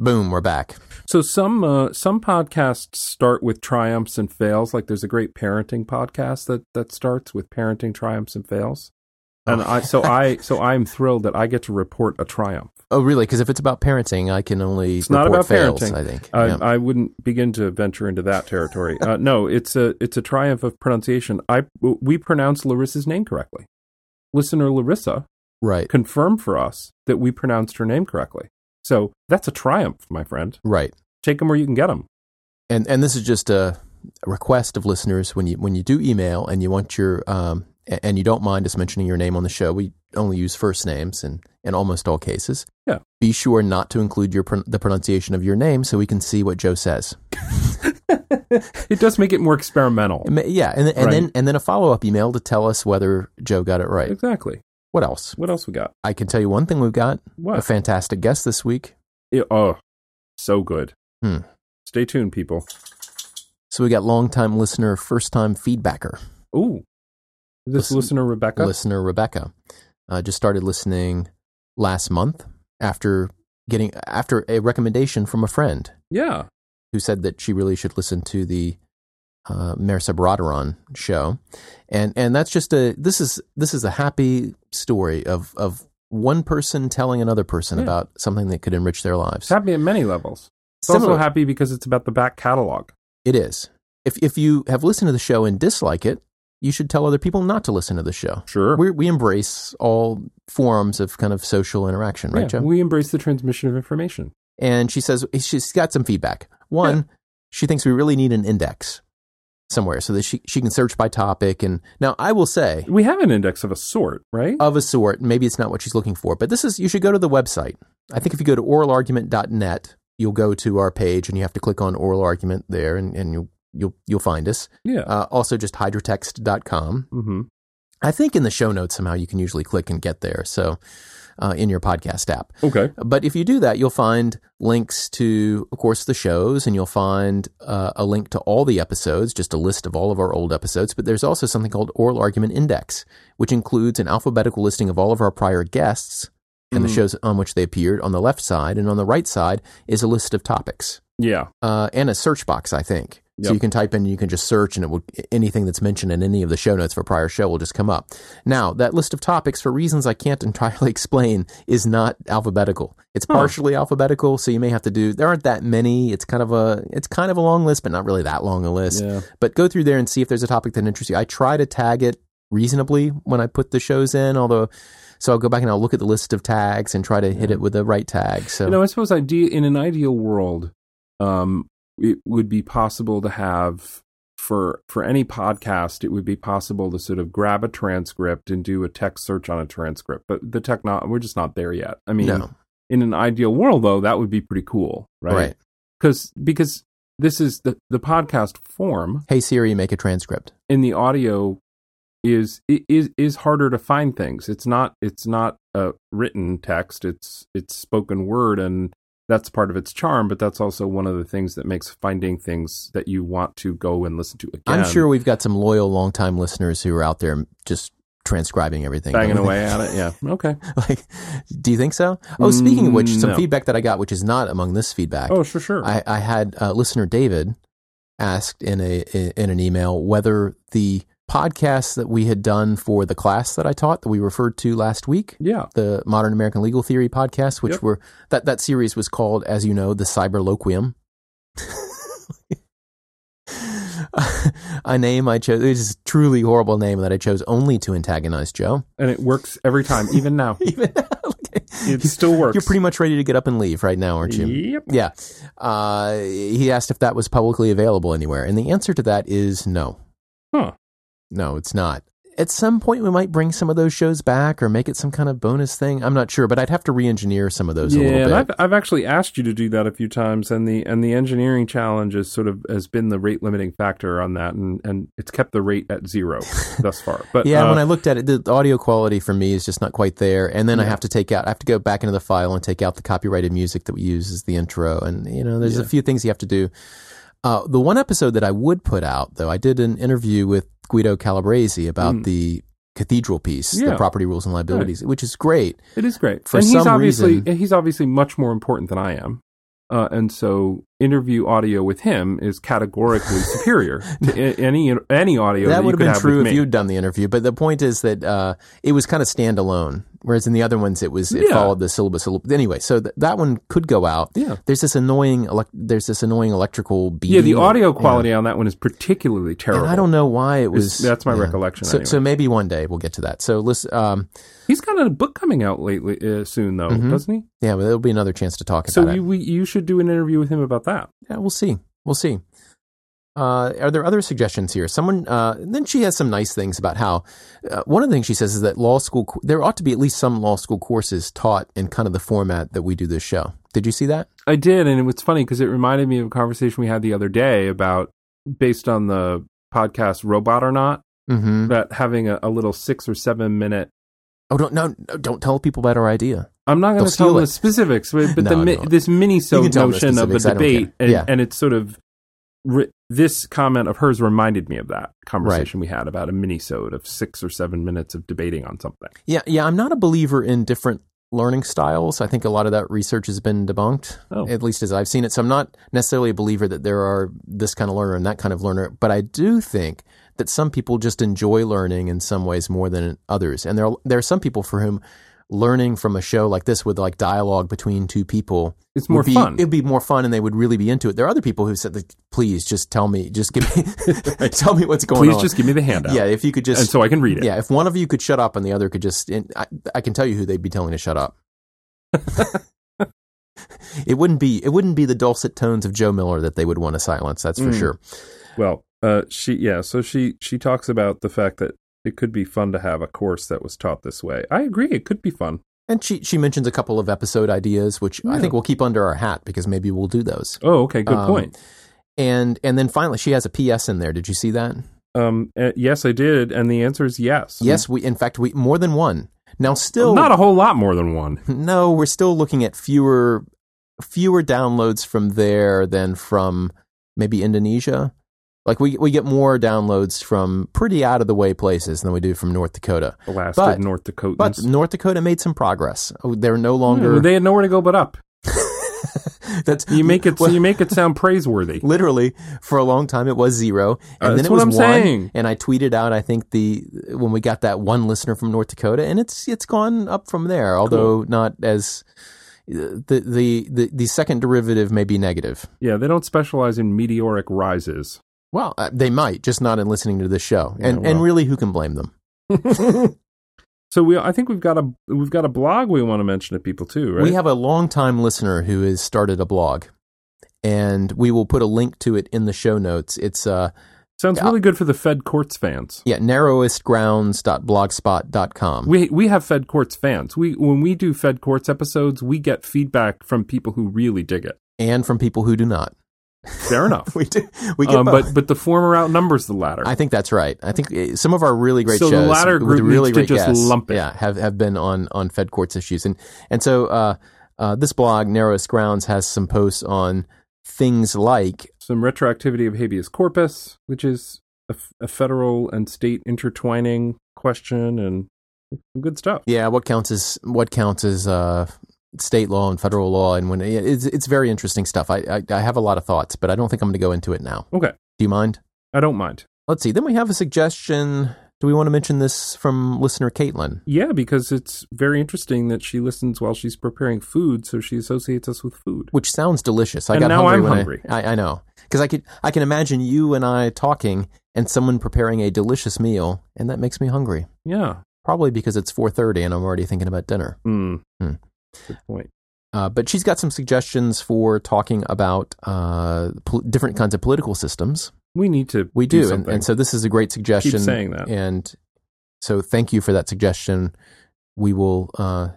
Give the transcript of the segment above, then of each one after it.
Boom, we're back. So some uh, some podcasts start with triumphs and fails. Like there's a great parenting podcast that that starts with parenting triumphs and fails. And I so I so I'm thrilled that I get to report a triumph. Oh, really? Because if it's about parenting, I can only It's not report about fails, parenting. I think. I, Yeah. I wouldn't begin to venture into that territory. Uh, no, it's a it's a triumph of pronunciation. I we pronounced Larissa's name correctly. Listener Larissa right, confirmed for us that we pronounced her name correctly. So that's a triumph, my friend. right. Take them where you can get them. And and this is just a, request of listeners when you when you do email and you want your um and you don't mind us mentioning your name on the show. We only use first names in in almost all cases. Yeah. Be sure not to include your the pronunciation of your name so we can see what Joe says. It does make it more experimental. Yeah, and, and Right. then and then a follow up email to tell us whether Joe got it right. Exactly. What else? What else we got? I can tell you one thing we've got a fantastic guest this week. Yeah, oh, so good. Hmm. Stay tuned, people. So we got longtime listener, first time feedbacker, Ooh, this Listen- listener Rebecca? listener Rebecca. Uh, just started listening last month after getting after a recommendation from a friend Yeah. who said that she really should listen to the uh, Marisa Baradaran show, and and that's just a this is this is a happy story of of one person telling another person Yeah. about something that could enrich their lives. It's happy at many levels. It's also happy because it's about the back catalog. It is. If if you have listened to the show and dislike it, you should tell other people not to listen to the show. Sure. We we embrace all forms of kind of social interaction, right, yeah, Joe? we embrace the transmission of information. and she says she's got some feedback. One, she thinks we really need an index somewhere so that she she can search by topic. And now I will say We have an index of a sort, right? of a sort. Maybe it's not what she's looking for, but this is you should go to the website. I think if you go to oralargument.net, you'll go to our page and you have to click on oral argument there, and, and you'll you'll you'll find us. yeah. Uh, also, just hydrotext.com. mm-hmm. I think in the show notes somehow you can usually click and get there. So uh, in your podcast app. Okay. But if you do that, you'll find links to, of course, the shows, and you'll find uh, a link to all the episodes, just a list of all of our old episodes. But there's also something called Oral Argument Index, which includes an alphabetical listing of all of our prior guests and the Mhm. shows on which they appeared on the left side. And on the right side is a list of topics Yeah. uh, and a search box, I think. So you can type in, you can just search, and it will anything that's mentioned in any of the show notes for a prior show will just come up. Now that list of topics, for reasons I can't entirely explain, is not alphabetical. It's Huh. partially alphabetical, so you may have to do. There aren't that many. It's kind of a it's kind of a long list, but not really that long a list. Yeah. But go through there and see if there's a topic that interests you. I try to tag it reasonably when I put the shows in, although. So I'll go back and I'll look at the list of tags and try to hit it with the right tag. So You know, I suppose ide- in an ideal world, um, it would be possible to have for for any podcast, it would be possible to sort of grab a transcript and do a text search on a transcript. But the techno, we're just not there yet. I mean, no, in an ideal world, though, that would be pretty cool, right? right. Because because this is the the podcast form Hey Siri, make a transcript. in the audio is is is harder to find things. It's not it's not a written text. It's it's spoken word, and that's part of its charm. But that's also one of the things that makes finding things that you want to go and listen to again. I'm sure we've got some loyal, longtime listeners who are out there just transcribing everything, banging away at it. Yeah. Okay. like, do you think so? Oh, speaking of which, some No. feedback that I got, which is not among this feedback. Oh, sure, sure. I, I had uh, listener David asked in a in an email whether the podcast that we had done for the class that I taught that we referred to last week, yeah. the Modern American Legal Theory podcast, which Yep. were that that series was called, as you know, the Cyberloquium. a name I chose. It is a truly horrible name that I chose only to antagonize Joe. And it works every time, even now. Even now. It still works. You're pretty much ready to get up and leave right now, aren't you? Yep. Yeah. Uh, he asked if that was publicly available anywhere, and the answer to that is no. Huh. No, it's not. At some point, we might bring some of those shows back or make it some kind of bonus thing. I'm not sure, but I'd have to re-engineer some of those a Yeah, little and bit. I've I've actually asked you to do that a few times, and the and the engineering challenge is sort of has been the rate limiting factor on that, and and it's kept the rate at zero thus far. But yeah, uh, when I looked at it, the the audio quality for me is just not quite there. And then I have to take out, I have to go back into the file and take out the copyrighted music that we use as the intro. And, you know, there's a few things you have to do. Uh, the one episode that I would put out, though, I did an interview with Guido Calabresi about Mm. the cathedral piece, the property rules and liabilities, which is great. it is great. for and he's some obviously reason- he's obviously much more important than I am. Uh, and so interview audio with him is categorically superior to any any audio that, that would have been true if me. you'd done the interview. But the point is that uh, it was kind of standalone, whereas in the other ones it was it Yeah. followed the syllabus. Anyway, so th- that one could go out. Yeah. There's this annoying elec- there's this annoying electrical beam. yeah, the audio quality on that one is particularly terrible. I don't know why it was. It's- that's my yeah. recollection So, anyway. so maybe one day we'll get to that. So listen, um, He's got a book coming out lately uh, soon, though, Mhm. doesn't he? yeah, but there'll be another chance to talk So about you, it. we, you should do an interview with him about that. Yeah, we'll see. We'll see. Uh, are there other suggestions here? Someone, uh, then she has some nice things about how, uh, one of the things she says is that law school, there ought to be at least some law school courses taught in kind of the format that we do this show. Did you see that? I did, and it was funny because it reminded me of a conversation we had the other day about based on the podcast Robot or Not, Mm-hmm. that having a, a little six or seven minute. Oh, don't, no, no, don't tell people about our idea. I'm not going to tell them the specifics, but, but No, mi- no. this mini so the notion of a specifics, I don't debate, and, Yeah. and it's sort of re- this comment of hers reminded me of that conversation we had about a mini sode of six or seven minutes of debating on something. Yeah, yeah, I'm not a believer in different learning styles. I think a lot of that research has been debunked, Oh. at least as I've seen it. So I'm not necessarily a believer that there are this kind of learner and that kind of learner, but I do think that some people just enjoy learning in some ways more than others. And there are, there are some people for whom learning from a show like this with like dialogue between two people It's more be, fun. It'd be more fun, and they would really be into it. There are other people who said, like, "Please, just tell me, just give me, tell me what's going Please on." Please just give me the handout. yeah, if you could just and so I can read it. yeah, if one of you could shut up and the other could just, I, I can tell you who they'd be telling to shut up. it wouldn't be it wouldn't be the dulcet tones of Joe Miller that they would want to silence. That's for Mm. sure. Well, uh, she yeah, so she she talks about the fact that it could be fun to have a course that was taught this way. I agree, it could be fun. And she she mentions a couple of episode ideas, which I think we'll keep under our hat because maybe we'll do those. Oh, okay, good Um, point. And and then finally, she has a P.S. in there. Did you see that? Um, uh, yes, I did, and the answer is yes. Yes, we in fact we more than one. Now still not a whole lot more than one. No, we're still looking at fewer fewer downloads from there than from maybe Indonesia. Like we we get more downloads from pretty out of the way places than we do from North Dakota. Blasted But- North Dakotans. But North Dakota made some progress. Oh, They're no longer they had nowhere to go but up. that's You make it so well, you make it sound praiseworthy. literally for a long time it was zero and Uh, then it what was I'm one saying. and I tweeted out I think the when we got that one listener from North Dakota and it's it's gone up from there although not as the, the the the second derivative may be negative. Yeah, they don't specialize in meteoric rises. Well, uh, they might just not in listening to this show. Yeah, and and really who can blame them? so we, I think we've got a we've got a blog we want to mention to people too, right? We have a longtime listener who has started a blog. And we will put a link to it in the show notes. It's uh Sounds really good for the Fed Courts fans. yeah, narrowestgrounds.blogspot.com. We we have Fed Courts fans. We when we do Fed Courts episodes, we get feedback from people who really dig it. and from people who do not. Fair enough. We do. We get um, but but the former outnumbers the latter. I think that's right. I think uh, some of our really great So the shows latter with group really needs to great just guests, lump it. yeah, have have been on on Fed courts issues, and and so uh, uh, this blog Narrowest Grounds has some posts on things like Some retroactivity of habeas corpus, which is a, f- a federal and state intertwining question, and good stuff. yeah, what counts as what counts as uh, state law and federal law, and when it's it's very interesting stuff. I, I I have a lot of thoughts, but I don't think I'm going to go into it now. Okay, Do you mind? I don't mind. Let's see. Then we have a suggestion. Do we want to mention this from listener Caitlin? Yeah, because it's very interesting that she listens while she's preparing food, so she associates us with food. which sounds delicious. I And got now hungry I'm when I- hungry. I, I, know because I could I can imagine you and I talking and someone preparing a delicious meal, and that makes me hungry. Yeah. Probably because it's four thirty and I'm already thinking about dinner. Mm. Hmm. Good point. Uh, but she's got some suggestions for talking about uh, pol- different kinds of political systems. We need to. We do, and, and so this is a great suggestion. Keep saying that. and so thank you for that suggestion. We will. Uh,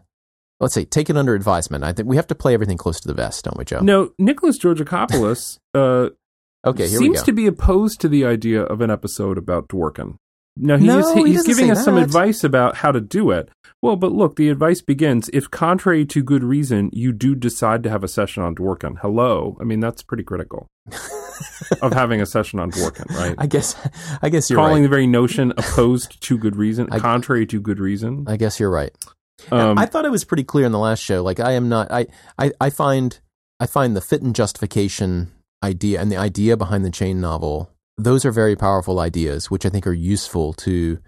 Let's say take it under advisement. I think we have to play everything close to the vest, don't we, Joe? No, Nicholas Georgakopoulos uh, Okay, here seems we go. to be opposed to the idea of an episode about Dworkin. Now he No, he he's giving us some advice about how to do it. Well, but look, the advice begins: if contrary to good reason, you do decide to have a session on Dworkin. Hello, I mean that's pretty critical of having a session on Dworkin, right? I guess. I guess you're Calling right. the very notion opposed to good reason, I- contrary to good reason. I guess you're right. Um, I thought I was pretty clear in the last show. Like I am not. I I, I find. I find the fit and justification idea and the idea behind the chain novel, those are very powerful ideas, which I think are useful to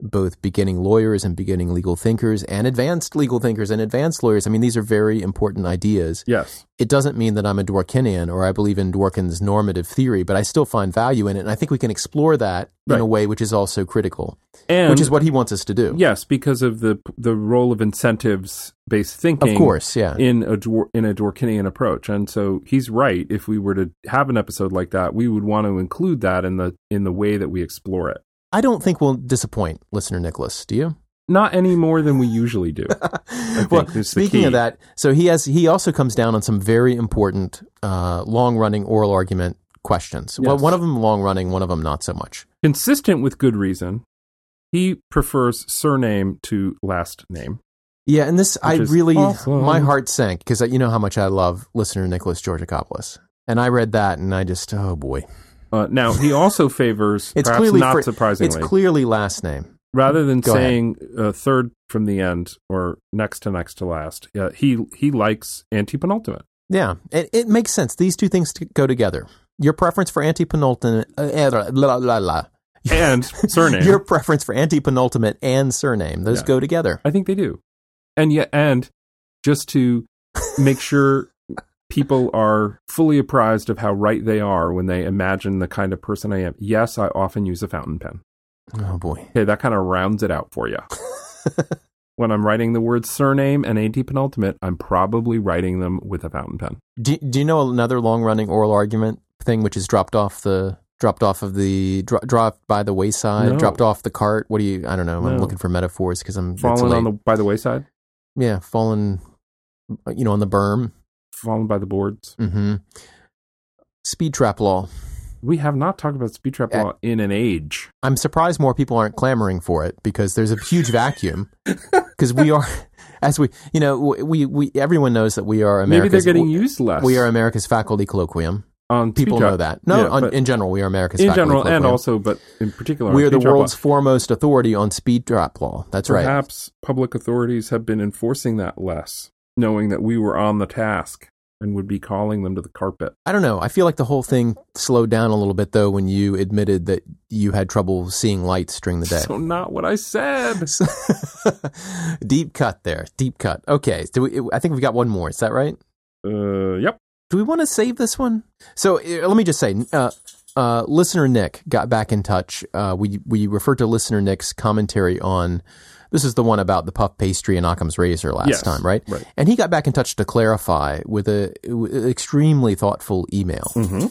both beginning lawyers and beginning legal thinkers and advanced legal thinkers and advanced lawyers. I mean, these are very important ideas. Yes. It doesn't mean that I'm a Dworkinian or I believe in Dworkin's normative theory, but I still find value in it. And I think we can explore that in a way which is also critical, And which is what he wants us to do. yes, because of the the role of incentives based thinking. Of course, yeah. in a in a Dworkinian approach, and so he's right. If we were to have an episode like that, we would want to include that in the in the way that we explore it. I don't think we'll disappoint listener Nicholas. Do you? Not any more than we usually do. well, think is the speaking of that, so he has he also comes down on some very important uh, long running oral argument questions. Well, one of them long running, one of them not so much. Consistent with good reason, he prefers surname to last name. Yeah, and this I really awesome. my heart sank because you know how much I love listener Nicholas Georgakopoulos, and I read that and I just oh boy, Uh, now he also favors, it's perhaps clearly not fr- surprisingly, it's clearly last name. rather than Go saying uh, third from the end or next to next to last, uh, he he likes antepenultimate. Yeah, it, it makes sense. These two things to go together. Your preference for anti-penultimate, uh, eh, blah, blah, blah. and surname. Your preference for anti-penultimate and surname; those Yeah. go together. I think they do. And yet, and just to make sure people are fully apprised of how right they are when they imagine the kind of person I am. Yes, I often use a fountain pen. Oh boy. Okay, that kind of rounds it out for you. when I'm writing the word surname and antepenultimate, I'm probably writing them with a fountain pen. Do, do you know another long running oral argument thing which is dropped off the dropped off of the dro- dropped by the wayside, No. dropped off the cart? What do you? I don't know. I'm No. looking for metaphors because I'm Fallen on the by the wayside, yeah, fallen. You know, on the berm. Fallen by the boards. hmm Speed trap law. We have not talked about speed trap Uh, law in an age. I'm surprised more people aren't clamoring for it because there's a huge vacuum. Because we are, as we, you know, we, we, everyone knows that we are Maybe they're America's. getting used less. We are America's faculty colloquium. on People know that. No, Yeah, on, in general, we are America's in faculty general and also but in particular we are the world's foremost authority on speed trap law. That's right. perhaps public authorities have been enforcing that less knowing that we were on the task and would be calling them to the carpet I don't know. I feel like the whole thing slowed down a little bit though when you admitted that you had trouble seeing lights during the day. so not what i said deep cut there. Deep cut. Okay. Do we, I think we've got one more. Is that right? uh yep Do we want to save this one? So uh, let me just say, uh, uh, listener Nick got back in touch. Uh, we we referred to listener Nick's commentary on this is the one about the puff pastry and Occam's razor last Yes, time, right? right. And he got back in touch to clarify with a with an extremely thoughtful email. mm-hmm.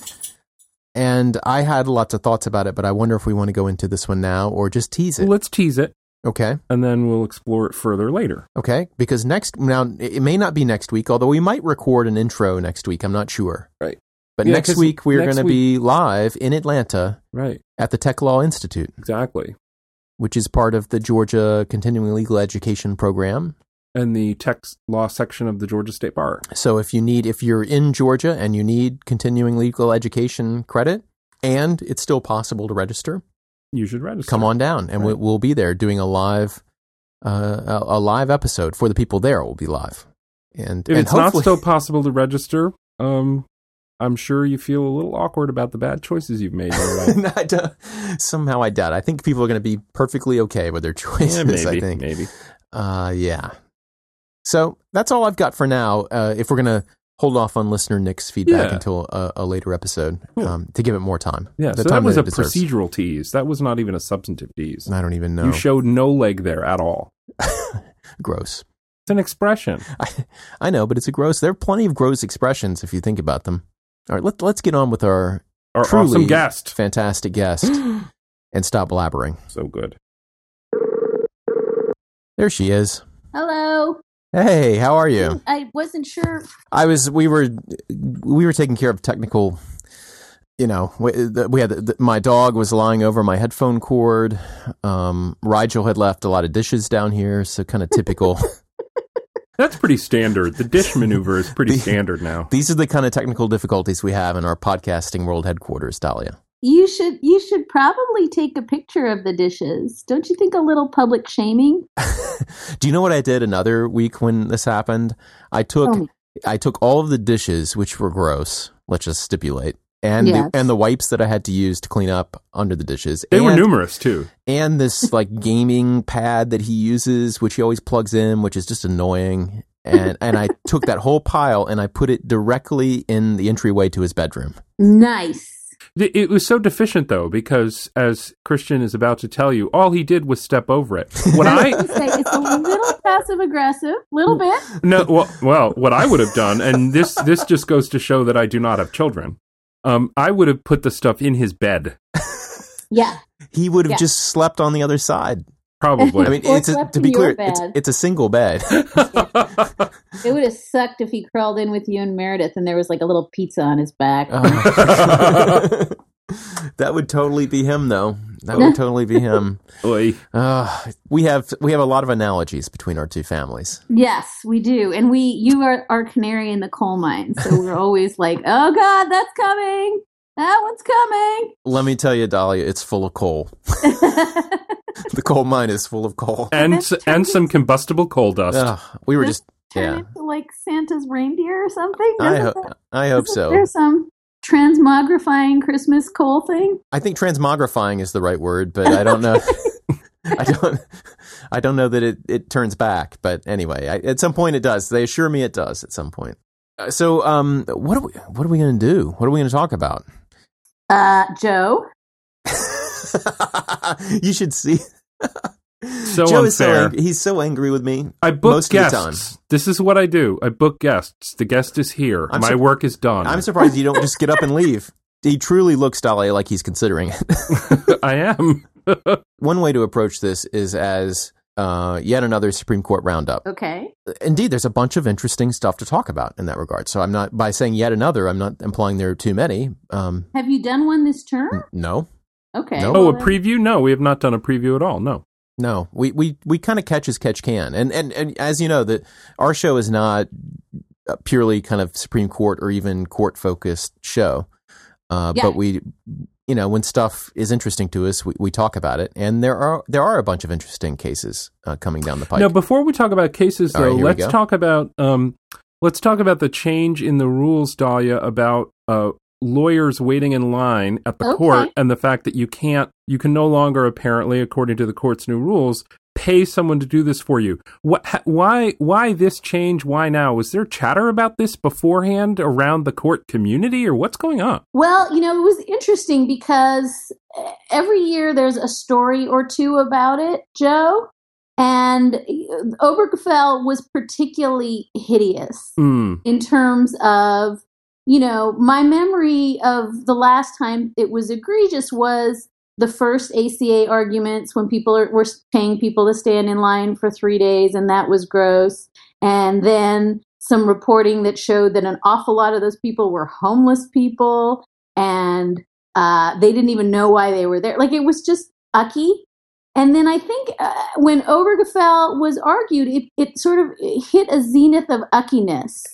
And I had lots of thoughts about it, but I wonder if we want to go into this one now or just tease it. let's tease it Okay. and then we'll explore it further later Okay. Because next, now, it may not be next week, although we might record an intro next week. I'm not sure. Right. But Yeah, next week, we're going to be live in Atlanta right at the Tech Law Institute, exactly which is part of the Georgia Continuing Legal Education Program. and the tech law section of the georgia state bar So if you need, if you're in Georgia and you need continuing legal education credit, and it's still possible to register, you should register come on down, and Right. we'll be there doing a live, uh, a, a live episode for the people there. It will be live, and if and it's not still possible to register um i'm sure you feel a little awkward about the bad choices you've made. I somehow I doubt. I think people are going to be perfectly okay with their choices. yeah, maybe I think. maybe Uh, yeah. So that's all I've got for now. Uh, if we're going to hold off on listener Nick's feedback Yeah. until a, a later episode Cool. um, to give it more time. Yeah, the so time that was it a deserves. procedural tease. That was not even a substantive tease. I don't even know. You showed no leg there at all. gross. It's an expression. I, I know, but it's a gross. There are plenty of gross expressions if you think about them. All right, let, let's get on with our Our Truly. awesome guest. fantastic guest and stop blabbering. so good. There she is. Hello. Hey, how are you? I wasn't sure. I was. We were. We were taking care of technical. You know, we, we had the, my dog was lying over my headphone cord. Um, Rigel had left a lot of dishes down here, so kind of typical. That's pretty standard. The dish maneuver is pretty The- standard now. These are the kind of technical difficulties we have in our podcasting world headquarters, Dahlia. You should you should probably take a picture of the dishes. Don't you think a little public shaming? Do you know what I did another week when this happened? I took Tell me. I took all of the dishes, which were gross. Let's just stipulate. And Yes. the, and the wipes that I had to use to clean up under the dishes. They were numerous too. and this like gaming pad that he uses, which he always plugs in, which is just annoying. And and I took that whole pile and I put it directly in the entryway to his bedroom. Nice. It it was so deficient though, because as Christian is about to tell you, all he did was step over it. What I I say it's a little passive aggressive, little bit. no, well, well, what I would have done, and this this just goes to show that I do not have children. Um, I would have put the stuff in his bed, Yeah. He would have Yeah. just slept on the other side. probably. I mean, it's a, to be clear, it's, it's a single bed. It would have sucked if he crawled in with you and Meredith and there was like a little pizza on his back. Uh, that would totally be him, though. That would totally be him. Oy. Uh, we have we have a lot of analogies between our two families. Yes, we do. And we you are our canary in the coal mine. So we're always like, Oh God, that's coming. That one's coming. Let me tell you, Dahlia, it's full of coal. the coal mine is full of coal. and That's and some combustible coal dust. Ugh, we were This just Turn yeah. into like Santa's reindeer or something. I Doesn't hope I hope so. There's some transmogrifying Christmas coal thing. I think transmogrifying is the right word, but I don't know. I don't. I don't know that it, it turns back, but anyway, I, at some point it does. They assure me it does at some point. Uh, So, um, what are we? What are we going to do? What are we going to talk about? Uh, Joe. you should see. So Joe is so unfair. angry. He's so angry with me. I book most of the guests. This is what I do. I book guests. The guest is here. I'm My sur- work is done. I'm surprised you don't just get up and leave. He truly looks, Dahlia, like he's considering it. I am. One way to approach this is as uh, yet another Supreme Court roundup. Okay. Indeed, there's a bunch of interesting stuff to talk about in that regard. So I'm not by saying yet another. I'm not implying there are too many. Um, Have you done one this term? no, Okay. No. Oh, a preview? No, we have not done a preview at all. No. No. We we we kind of catch as catch can, and and and as you know, that our show is not a purely kind of Supreme Court or even court focused show. Uh, Yeah. But we, you know, when stuff is interesting to us, we, we talk about it, and there are there are a bunch of interesting cases uh, coming down the pipe. Now, before we talk about cases, though, here we let's talk about um, let's talk about the change in the rules, Dahlia, about uh, lawyers waiting in line at the Okay. court, and the fact that you can't, you can no longer, apparently, according to the court's new rules, pay someone to do this for you. What? ha- Why? Why this change? Why now? Was there chatter about this beforehand around the court community, or what's going on? Well, you know, it was interesting because every year there's a story or two about it, Joe. And Obergefell was particularly hideous Hmm. in terms of, you know, my memory of the last time it was egregious was the first ACA arguments when people are, were paying people to stand in line for three days, and that was gross. And then some reporting that showed that an awful lot of those people were homeless people, and uh, they didn't even know why they were there. Like it was just ucky. And then I think uh, when Obergefell was argued, it, it sort of hit a zenith of uckiness.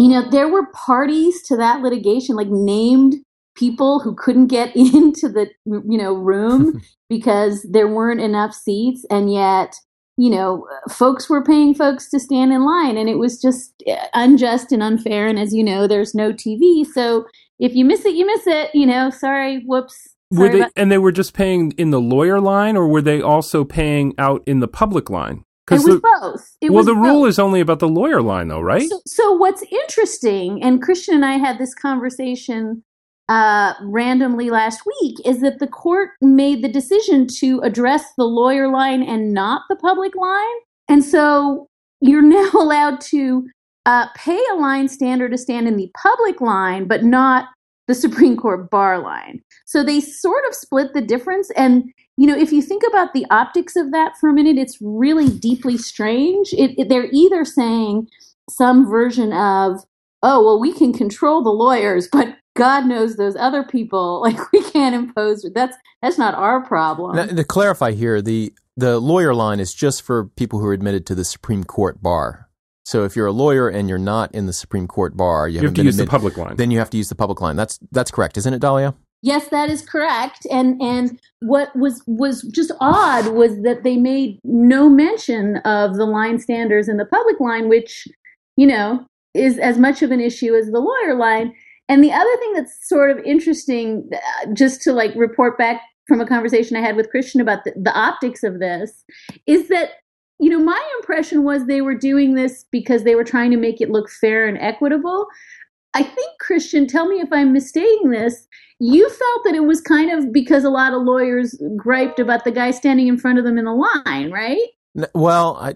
You know, there were parties to that litigation, like named people who couldn't get into the you know room because there weren't enough seats, and yet you know folks were paying folks to stand in line, and it was just uh, unjust and unfair. And as you know, there's no TV, so if you miss it, you miss it. You know, sorry, whoops. Were they, about- and they were just paying in the lawyer line, or were they also paying out in the public line? It was the, both. It well, was the both. rule is only about the lawyer line, though, right? So, so what's interesting, and Christian and I had this conversation uh, randomly last week, is that the court made the decision to address the lawyer line and not the public line, and so you're now allowed to uh, pay a line stander to stand in the public line, but not the Supreme Court bar line. So they sort of split the difference, and you know, if you think about the optics of that for a minute, it's really deeply strange. It, it, they're either saying some version of, oh, well, we can control the lawyers, but God knows those other people, like we can't impose. That's that's not our problem. Now, to clarify here, the the lawyer line is just for people who are admitted to the Supreme Court bar. So if you're a lawyer and you're not in the Supreme Court bar, you, you haven't to been use the public line. then you have to use the public line. That's that's correct, isn't it, Dahlia? Yes, that is correct. And and what was was just odd was that they made no mention of the line standers in the public line, which you know is as much of an issue as the lawyer line. And the other thing that's sort of interesting, uh, just to like report back from a conversation I had with Christian about the, the optics of this, is that you know, my impression was they were doing this because they were trying to make it look fair and equitable. I think, Christian, tell me if I'm mistaking this. You felt that it was kind of because a lot of lawyers griped about the guy standing in front of them in the line, right? Well, I,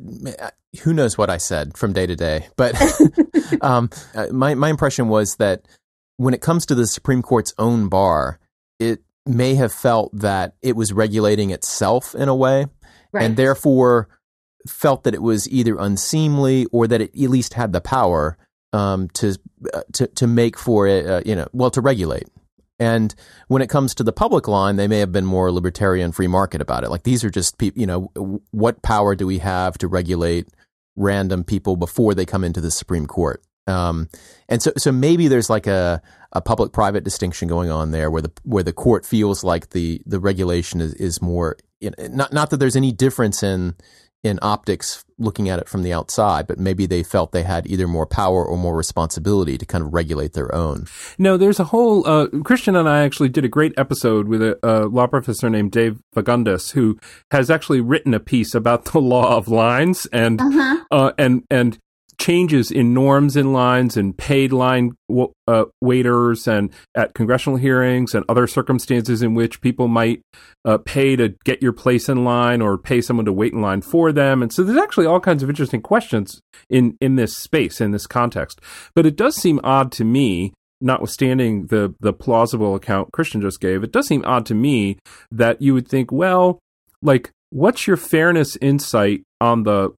who knows what I said from day to day, but um, uh, my my impression was that when it comes to the Supreme Court's own bar, it may have felt that it was regulating itself in a way, right. and therefore felt that it was either unseemly or that it at least had the power um, to, uh, to to make for it, uh, you know, well, to regulate. And when it comes to the public line, they may have been more libertarian, free market about it. Like these are just people, you know, what power do we have to regulate random people before they come into the Supreme Court? Um, and so, so maybe there's like a, a public private distinction going on there where the, where the court feels like the, the regulation is, is more, you know, not, not that there's any difference in, in optics looking at it from the outside, but maybe they felt they had either more power or more responsibility to kind of regulate their own. No, there's a whole, uh, Christian and I actually did a great episode with a, a, law professor named Dave Fagundes, who has actually written a piece about the law of lines and, uh-huh. uh, and, and changes in norms in lines and paid line uh, waiters and at congressional hearings and other circumstances in which people might uh, pay to get your place in line or pay someone to wait in line for them. And so there's actually all kinds of interesting questions in, in this space, in this context. But it does seem odd to me notwithstanding the the plausible account Christian just gave, it does seem odd to me that you would think, well, like, what's your fairness insight on the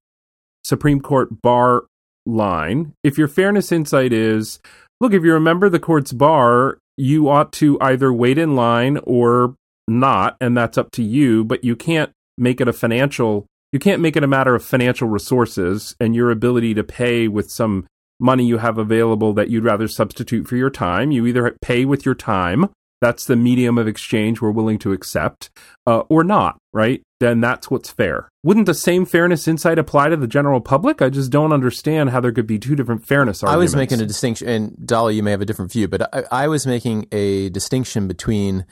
Supreme Court bar line, if your fairness insight is, look, if you're a member of the court's bar, you ought to either wait in line or not, and that's up to you, but you can't make it a financial you can't make it a matter of financial resources and your ability to pay with some money you have available that you'd rather substitute for your time. You either pay with your time that's the medium of exchange we're willing to accept, uh, or not, right? Then that's what's fair. Wouldn't the same fairness insight apply to the general public? I just don't understand how there could be two different fairness arguments. I was making a distinction, and Dahlia, you may have a different view, but I, I was making a distinction between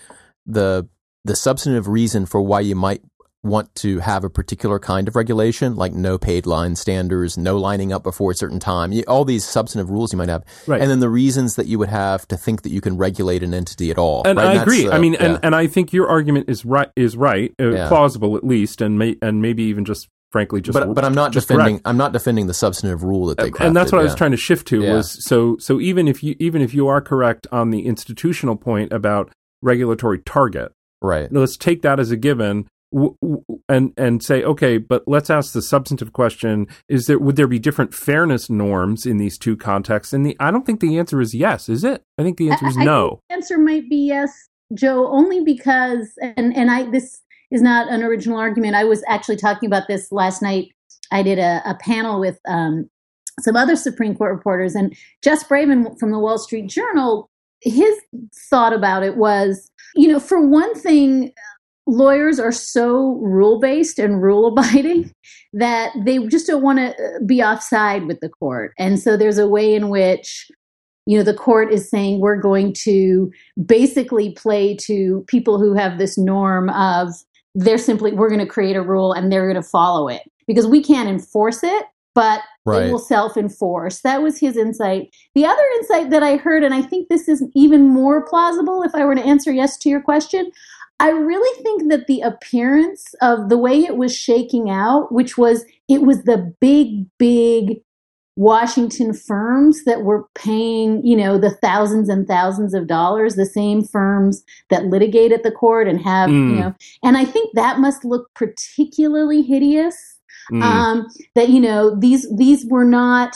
the the substantive reason for why you might want to have a particular kind of regulation, like no paid line standards, no lining up before a certain time, all these substantive rules you might have, right. and then the reasons that you would have to think that you can regulate an entity at all. And right? I and agree. Uh, I mean, yeah. and, and I think your argument is right, is right, uh, yeah. plausible at least, and may, and maybe even just frankly just but, but I'm not defending correct. I'm not defending the substantive rule that they crafted, and that's what yeah. I was trying to shift to yeah. was so so even if you even if you are correct on the institutional point about regulatory target right let's take that as a given and and say okay but let's ask the substantive question is there would there be different fairness norms in these two contexts? And the i don't think the answer is yes is it? I think the answer is I, no. the answer might be yes joe only because and and i this is not an original argument. I was actually talking about this last night. I did a, a panel with um, some other supreme court reporters and jess bravin from the wall street journal his thought about it was you know for one thing lawyers are so rule based and rule abiding that they just don't want to uh, be offside with the court. And so there's a way in which you know the court is saying we're going to basically play to people who have this norm of they're simply we're going to create a rule and they're going to follow it because we can't enforce it but right. it will self enforce. That was his insight. The other insight that I heard, and I think this is even more plausible if I were to answer yes to your question, I really think that the appearance of the way it was shaking out, which was it was the big, big Washington firms that were paying, you know, the thousands and thousands of dollars, the same firms that litigate at the court and have, mm. you know, and I think that must look particularly hideous. Mm. Um, that you know these these were not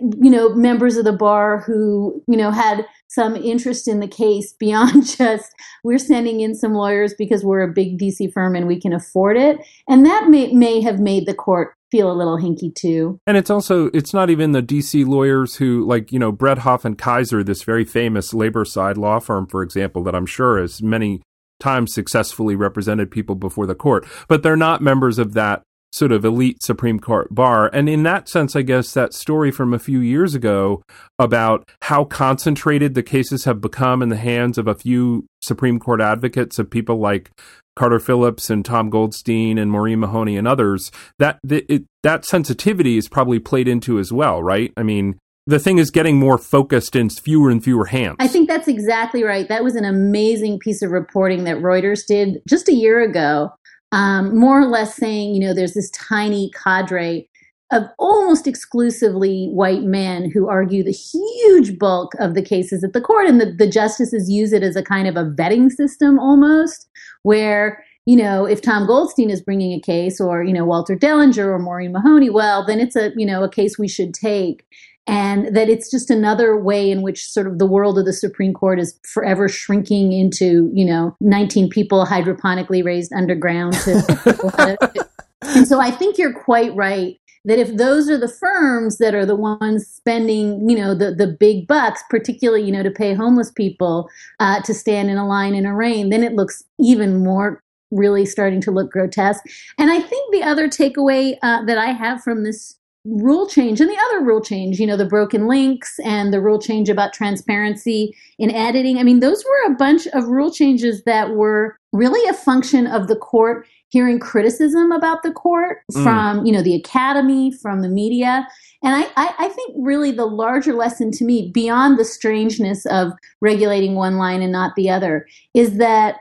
you know members of the bar who you know had some interest in the case beyond just we're sending in some lawyers because we're a big DC firm and we can afford it. And that may, may have made the court feel a little hinky too. And it's also it's not even the DC lawyers who like, you know, Bredhoff and Kaiser, this very famous labor side law firm, for example, that I'm sure has many times successfully represented people before the court. But they're not members of that sort of elite Supreme Court bar. And in that sense, I guess that story from a few years ago about how concentrated the cases have become in the hands of a few Supreme Court advocates of people like Carter Phillips and Tom Goldstein and Maureen Mahoney and others, that it, that sensitivity is probably played into as well, right? I mean, the thing is getting more focused in fewer and fewer hands. I think that's exactly right. That was an amazing piece of reporting that Reuters did just a year ago, um, more or less saying, you know, there's this tiny cadre of almost exclusively white men who argue the huge bulk of the cases at the court, and the, the justices use it as a kind of a vetting system almost, where you know, if Tom Goldstein is bringing a case or, you know, Walter Dellinger or Maureen Mahoney, well, then it's a, you know, a case we should take and that it's just another way in which sort of the world of the Supreme Court is forever shrinking into, you know, 19 people hydroponically raised underground. To, and so I think you're quite right that if those are the firms that are the ones spending, you know, the, the big bucks, particularly, you know, to pay homeless people uh, to stand in a line in a rain, then it looks even more really starting to look grotesque. And I think the other takeaway uh, that I have from this rule change and the other rule change, you know, the broken links and the rule change about transparency in editing. I mean, those were a bunch of rule changes that were really a function of the court hearing criticism about the court mm. from, you know, the academy, from the media. And I, I, I think really the larger lesson to me, beyond the strangeness of regulating one line and not the other, is that,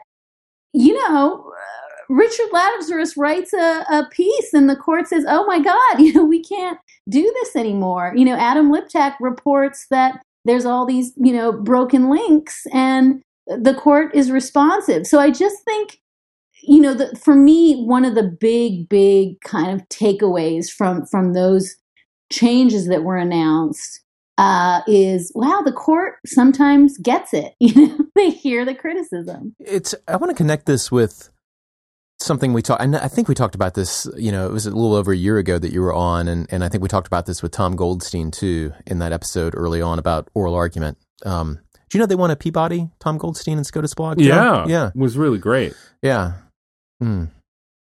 you know, Richard Lazarus writes a, a, piece and the court says, oh my God, you know, we can't do this anymore. You know, Adam Liptak reports that there's all these, you know, broken links and the court is responsive. So I just think, you know, the, for me, one of the big, big kind of takeaways from, from those changes that were announced uh, is wow, the court sometimes gets it. You know, they hear the criticism. It's. I want to connect this with something we talked. I think we talked about this. You know, it was a little over a year ago that you were on, and and I think we talked about this with Tom Goldstein too in that episode early on about oral argument. Um, do you know they won a Peabody? Tom Goldstein and SCOTUS blog. Yeah, yeah, it was really great. Yeah. Hmm.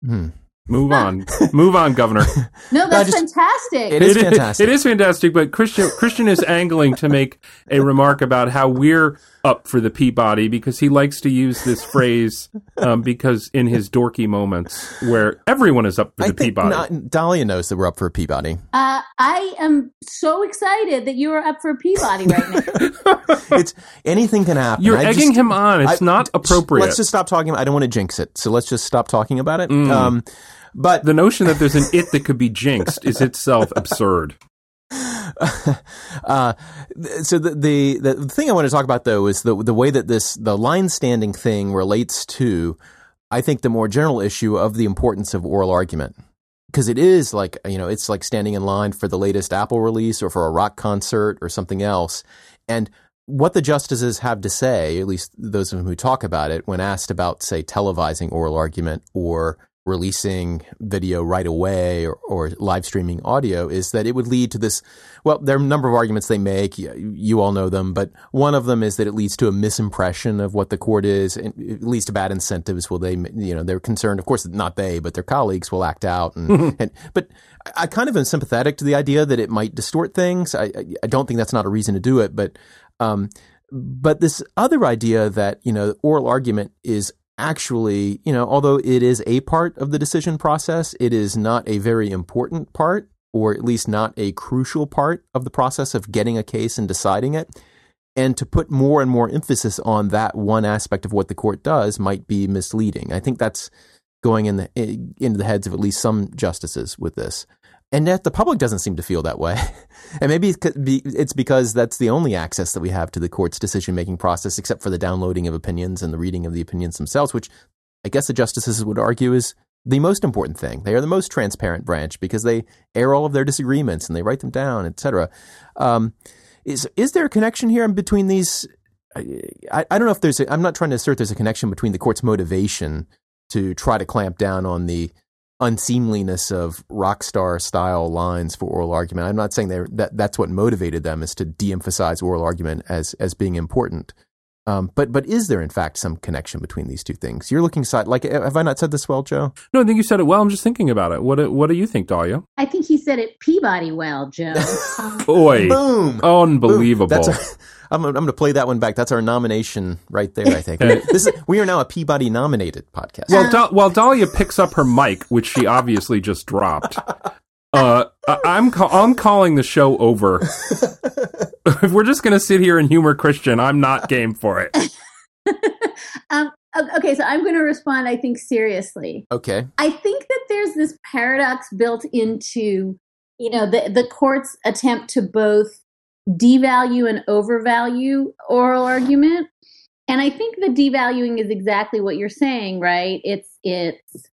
Hmm. Move on. Move on, Governor. No, that's just, fantastic. It is fantastic. It is fantastic, but Christian Christian is angling to make a remark about how we're up for the Peabody because he likes to use this phrase um, because in his dorky moments where everyone is up for I the Peabody. Not, Dahlia knows that we're up for a Peabody. Uh, I am so excited that you are up for a Peabody right now. it's anything can happen. You're I egging just, him on. It's I, not appropriate. Let's just stop talking. About, I don't want to jinx it, so let's just stop talking about it. Mm. Um, but the notion that there's an it that could be jinxed is itself absurd. uh, so the, the, the thing I want to talk about though is the the way that this the line standing thing relates to, I think, the more general issue of the importance of oral argument because it is like you know it's like standing in line for the latest Apple release or for a rock concert or something else, and what the justices have to say, at least those of them who talk about it, when asked about say televising oral argument or releasing video right away or, or, live streaming audio is that it would lead to this. Well, there are a number of arguments they make. You, you, all know them, but one of them is that it leads to a misimpression of what the court is, and it leads to bad incentives. Will they, you know, they're concerned, of course, not they, but their colleagues will act out. And, and but I kind of am sympathetic to the idea that it might distort things. I, I don't think that's not a reason to do it, but, um, but this other idea that, you know, oral argument is actually, you know, although it is a part of the decision process, it is not a very important part, or at least not a crucial part of the process of getting a case and deciding it. And to put more and more emphasis on that one aspect of what the court does might be misleading. I think that's going in the eh, into the heads of at least some justices with this. And yet the public doesn't seem to feel that way. and maybe it's because that's the only access that we have to the court's decision making process, except for the downloading of opinions and the reading of the opinions themselves, which I guess the justices would argue is the most important thing. They are the most transparent branch because they air all of their disagreements and they write them down, etc. Um, is is there a connection here between these? I, I don't know if there's. I'm not trying to assert there's a connection between the court's motivation to try to clamp down on the unseemliness of rock star style lines for oral argument. I'm not saying that that's what motivated them is to de-emphasize oral argument as as being important. Um, but but is there in fact some connection between these two things? You're looking side like have I not said this well, Joe? No, I think you said it well. I'm just thinking about it. What what do you think, Dahlia? I think he said it Peabody well, Joe. Boy, boom, unbelievable. Boom. That's I'm, I'm going to play that one back. That's our nomination right there. I think this is we are now a Peabody nominated podcast. Well, da- while Dahlia picks up her mic, which she obviously just dropped, uh, I'm ca- I'm calling the show over. if we're just going to sit here and humor Christian, I'm not game for it. um, okay, so I'm going to respond. I think seriously. Okay. I think that there's this paradox built into you know the the court's attempt to both devalue and overvalue oral argument. And I think the devaluing is exactly what you're saying, right? It's it's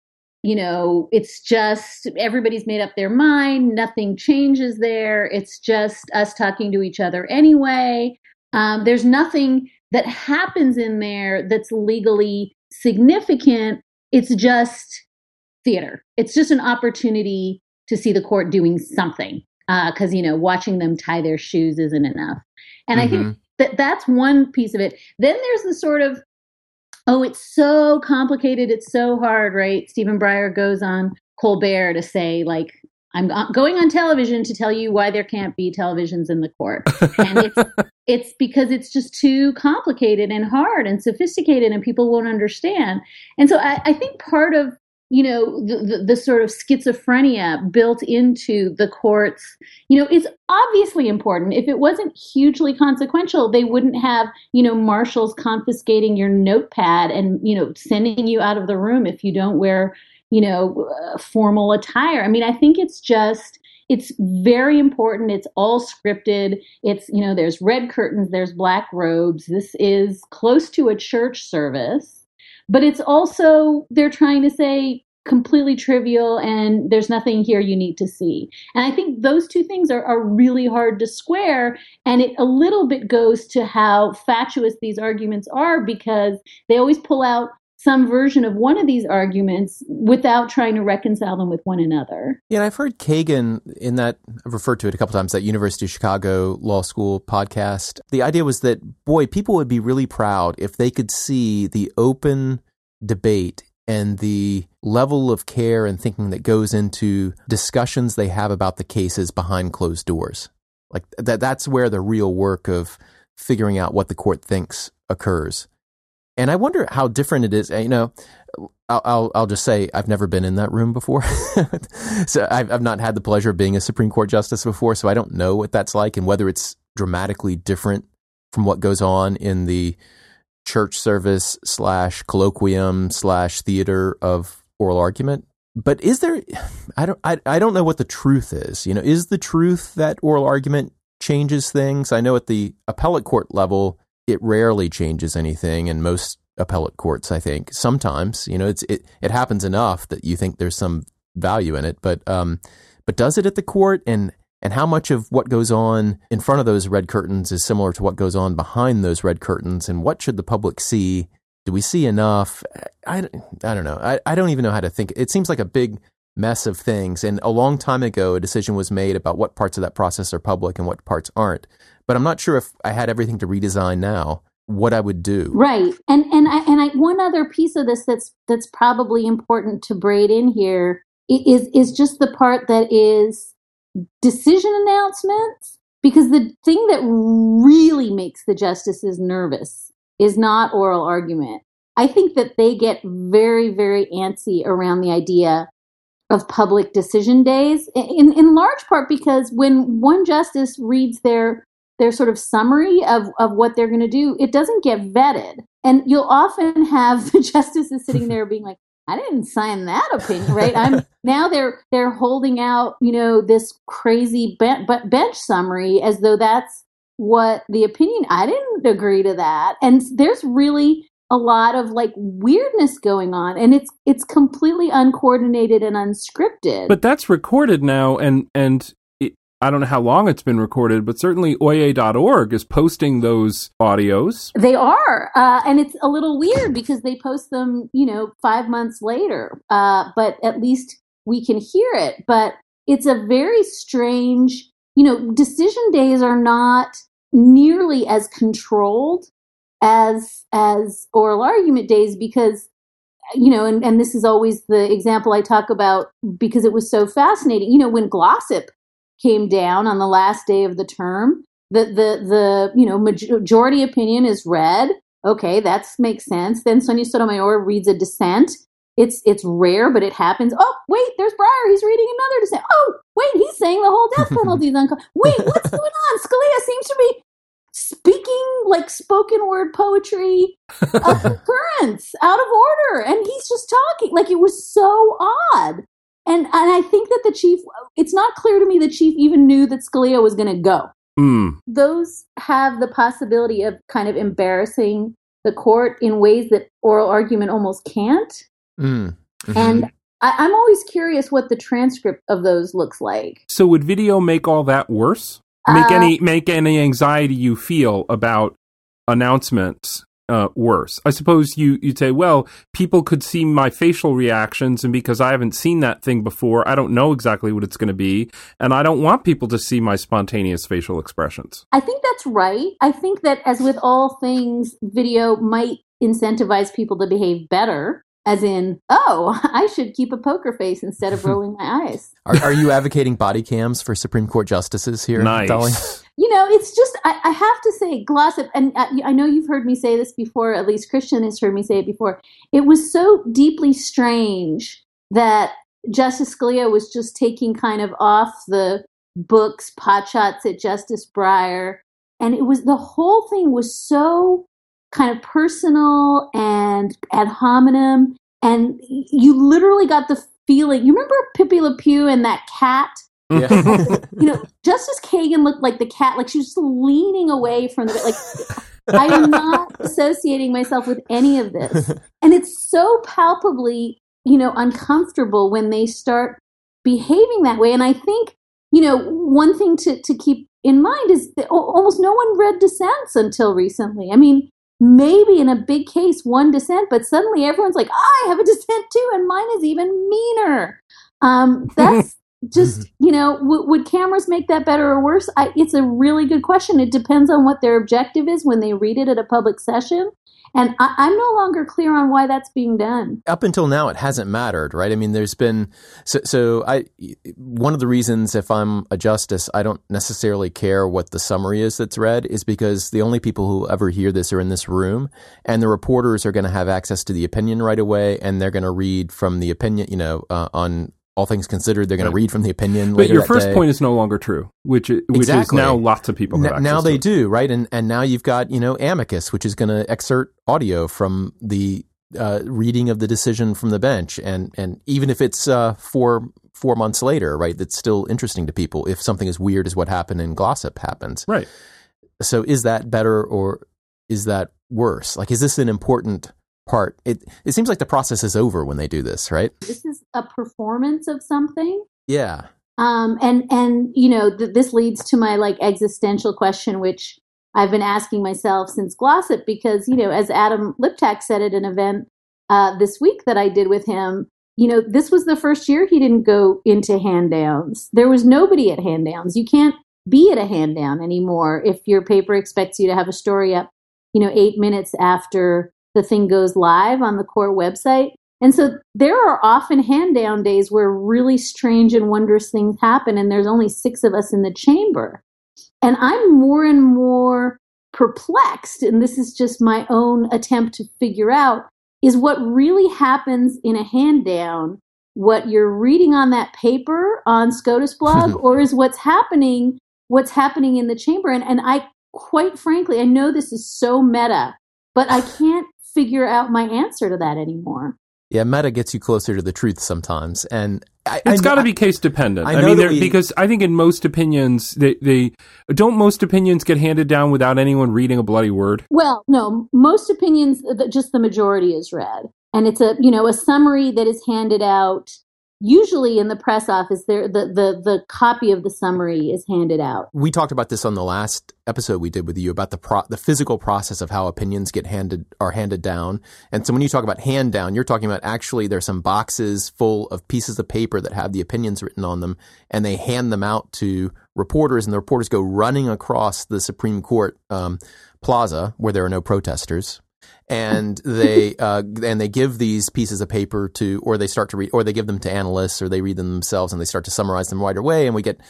you know, it's just everybody's made up their mind, nothing changes there. It's just us talking to each other anyway. Um, there's nothing that happens in there that's legally significant. It's just theater. It's just an opportunity to see the court doing something because uh, you know watching them tie their shoes isn't enough and mm-hmm. i think mm-hmm. that that's one piece of it then there's the sort of oh it's so complicated it's so hard right stephen breyer goes on colbert to say like i'm going on television to tell you why there can't be televisions in the court and it's it's because it's just too complicated and hard and sophisticated and people won't understand and so i, I think part of you know the, the, the, sort of schizophrenia built into the courts. You know is obviously important. If it wasn't hugely consequential they wouldn't have you know marshals confiscating your notepad and you know sending you out of the room if you don't wear you know uh, formal attire. I mean i think it's just it's very important. It's all scripted. It's you know there's red curtains there's black robes. This is close to a church service but it's also they're trying to say completely trivial and there's nothing here you need to see. And I think those two things are, are really hard to square. And it a little bit goes to how fatuous these arguments are because they always pull out some version of one of these arguments without trying to reconcile them with one another. Yeah, and I've heard Kagan in that I've referred to it a couple times that University of Chicago Law School podcast. The idea was that boy, people would be really proud if they could see the open debate and the level of care and thinking that goes into discussions they have about the cases behind closed doors. Like that that's where the real work of figuring out what the court thinks occurs. And I wonder how different it is. Uh, you know, I'll I'll, I'll just say I've never been in that room before, so I've I've not had the pleasure of being a Supreme Court justice before, so I don't know what that's like and whether it's dramatically different from what goes on in the church service slash colloquium slash theater of oral argument. But is there? I don't. I, I don't know what the truth is. You know, is the truth that oral argument changes things? I know at the appellate court level it rarely changes anything in most appellate courts, I think. Sometimes, you know, it's it, it happens enough that you think there's some value in it, but um but does it at the court and and how much of what goes on in front of those red curtains is similar to what goes on behind those red curtains and what should the public see? Do we see enough? I, I don't know. I, I don't even know how to think. It seems like a big mess of things. And a long time ago, a decision was made about what parts of that process are public and what parts aren't. But I'm not sure if I had everything to redesign now, what I would do. Right. And and I, and I, one other piece of this that's that's probably important to braid in here is is just the part that is decision announcements because the thing that really makes the justices nervous is not oral argument. I think that they get very, very antsy around the idea of public decision days in, in large part because when one justice reads their their sort of summary of, of what they're going to do, it doesn't get vetted. And you'll often have the justices sitting there being like, I didn't sign that opinion, right? I'm now they're they're holding out, you know, this crazy bench, bench summary as though that's what the opinion. I didn't agree to that, and there's really a lot of like weirdness going on and it's it's completely uncoordinated and unscripted but that's recorded now and and I don't know how long it's been recorded, but certainly Oyez.org is posting those audios. They are. Uh, and it's a little weird because they post them, you know, five months later. Uh, but at least we can hear it. But it's a very strange, you know, decision days are not nearly as controlled as as oral argument days because you know, and, and this is always the example I talk about because it was so fascinating. You know, when Glossip came down on the last day of the term, the the the you know majority opinion is read. Okay, that makes sense. Then Sonia Sotomayor reads a dissent. It's it's rare, but it happens. Oh, wait, there's Breyer. He's reading another dissent. Oh, wait, he's saying the whole death penalty is unconstitutional. Wait, what's going on? Scalia seems to be speaking like spoken word poetry of occurrence out of order and he's just talking like it was so odd and and i think that the chief it's not clear to me the chief even knew that scalia was going to go mm. those have the possibility of kind of embarrassing the court in ways that oral argument almost can't mm. mm-hmm. and I, i'm always curious what the transcript of those looks like so would video make all that worse make uh, any make any anxiety you feel about announcements uh, worse. I suppose you you'd say, well, people could see my facial reactions, and because I haven't seen that thing before, I don't know exactly what it's going to be, and I don't want people to see my spontaneous facial expressions. I think that's right. I think that as with all things, video might incentivize people to behave better as in, oh, I should keep a poker face instead of rolling my eyes. Are, are you advocating body cams for Supreme Court justices here, nice. Dolly? You know, it's just, I, I have to say, Glossip, and I, uh, I know you've heard me say this before, at least Christian has heard me say it before. It was so deeply strange that Justice Scalia was just taking kind of off the books potshots at Justice Breyer. And it was, the whole thing was so kind of personal and ad hominem. And you literally got the feeling. You remember Pepe Le Pew and that cat? Yeah. you know, Justice Kagan looked like the cat, like she was just leaning away from the like. I am not associating myself with any of this, and it's so palpably, you know, uncomfortable when they start behaving that way. And I think, you know, one thing to to keep in mind is that almost no one read dissents until recently. I mean, maybe in a big case one dissent, but suddenly everyone's like, I have a dissent too, and mine is even meaner. Um, that's just you know, w- would cameras make that better or worse? I, it's a really good question. It depends on what their objective is when they read it at a public session. And I, am no longer clear on why that's being done. Up until now, it hasn't mattered, right? I mean, there's been so. So I one of the reasons if I'm a justice, I don't necessarily care what the summary is that's read, is because the only people who ever hear this are in this room, and the reporters are going to have access to the opinion right away, and they're going to read from the opinion, you know, uh, on all things considered, they're going right. to read from the opinion. But your first day. point is no longer true, which which exactly. is now lots of people have now they do right, and and now you've got you know amicus, which is going to excerpt audio from the uh, reading of the decision from the bench, and and even if it's uh, four four months later, right, that's still interesting to people. If something as weird as what happened in Glossip happens, right. So is that better or is that worse? Like, is this an important part. It it seems like the process is over when they do this, right? This is a performance of something. Yeah. Um, and and you know th- this leads to my like existential question, which I've been asking myself since Glossip, because you know, as Adam Liptak said at an event uh, this week that I did with him, you know, this was the first year he didn't go into hand downs. There was nobody at hand downs. You can't be at a hand down anymore if your paper expects you to have a story up, you know, eight minutes after the thing goes live on the court website. And so there are often hand down days where really strange and wondrous things happen, and there's only six of us in the chamber. And I'm more and more perplexed, and this is just my own attempt to figure out is what really happens in a hand down what you're reading on that paper on SCOTUS blog, or is what's happening what's happening in the chamber? And, and I quite frankly, I know this is so meta, but I can't figure out my answer to that anymore. Yeah, meta gets you closer to the truth sometimes, and I, it's got to be case dependent. I, I mean, we, because I think in most opinions, they, they don't most opinions get handed down without anyone reading a bloody word. Well, no, most opinions, just the majority is read, and it's a you know a summary that is handed out usually in the press office there the, the the copy of the summary is handed out. We talked about this on the last episode we did with you about the pro- the physical process of how opinions get handed are handed down. And so when you talk about hand down you're talking about actually there's some boxes full of pieces of paper that have the opinions written on them and they hand them out to reporters and the reporters go running across the supreme court um, plaza where there are no protesters and they uh, and they give these pieces of paper to, or they start to read, or they give them to analysts, or they read them themselves, and they start to summarize them right away, and we get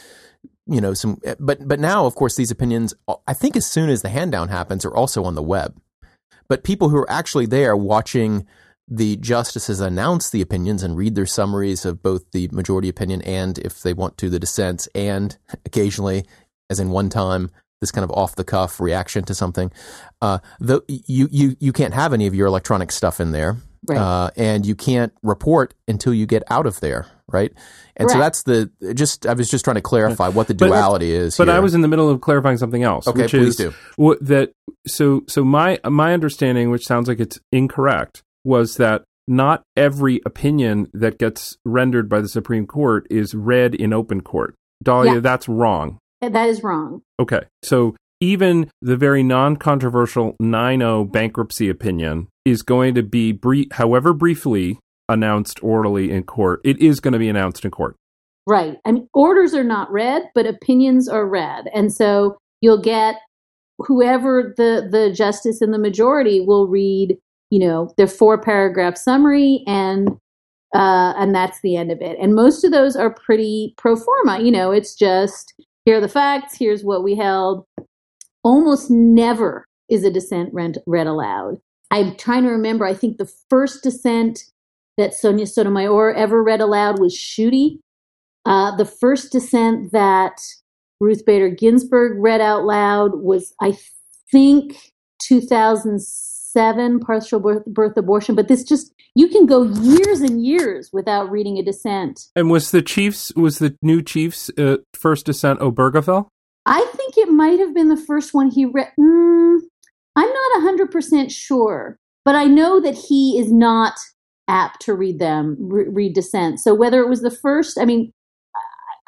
you know some. But but now, of course, these opinions, I think, as soon as the hand down happens, are also on the web. But people who are actually there watching the justices announce the opinions and read their summaries of both the majority opinion and, if they want to, the dissents, and occasionally, as in one time, this kind of off the cuff reaction to something. Uh, the, you, you, you can't have any of your electronic stuff in there. Right. Uh, and you can't report until you get out of there, right? And so that's the just. I was just trying to clarify what the But- duality is. But here. I was in the middle of clarifying something else. Okay, which please is do. What, that so so my my understanding, which sounds like it's incorrect, was that not every opinion that gets rendered by the Supreme Court is read in open court. Dahlia, Yeah. that's wrong. That is wrong Okay, so even the very non-controversial 9-0 bankruptcy opinion is going to be brief, however briefly announced orally in court. It is going to be announced in court. Right. I mean, orders are not read, but opinions are read. And so you'll get whoever the, the justice in the majority will read, you know, their four paragraph summary and uh, and that's the end of it. And most of those are pretty pro forma. You know, it's just here are the facts, here's what we held. Almost never is a dissent read, aloud. I'm trying to remember, I think the first dissent that Sonia Sotomayor ever read aloud was Schuette. Uh, the first dissent that Ruth Bader Ginsburg read out loud was, I think, 2007, partial birth, birth abortion. But this just, you can go years and years without reading a dissent. And was the Chiefs was the new Chiefs uh, first dissent Obergefell? I think it might have been the first one he read. Mm, I'm not 100% sure, but I know that he is not apt to read them, re- read dissent. So whether it was the first, I mean,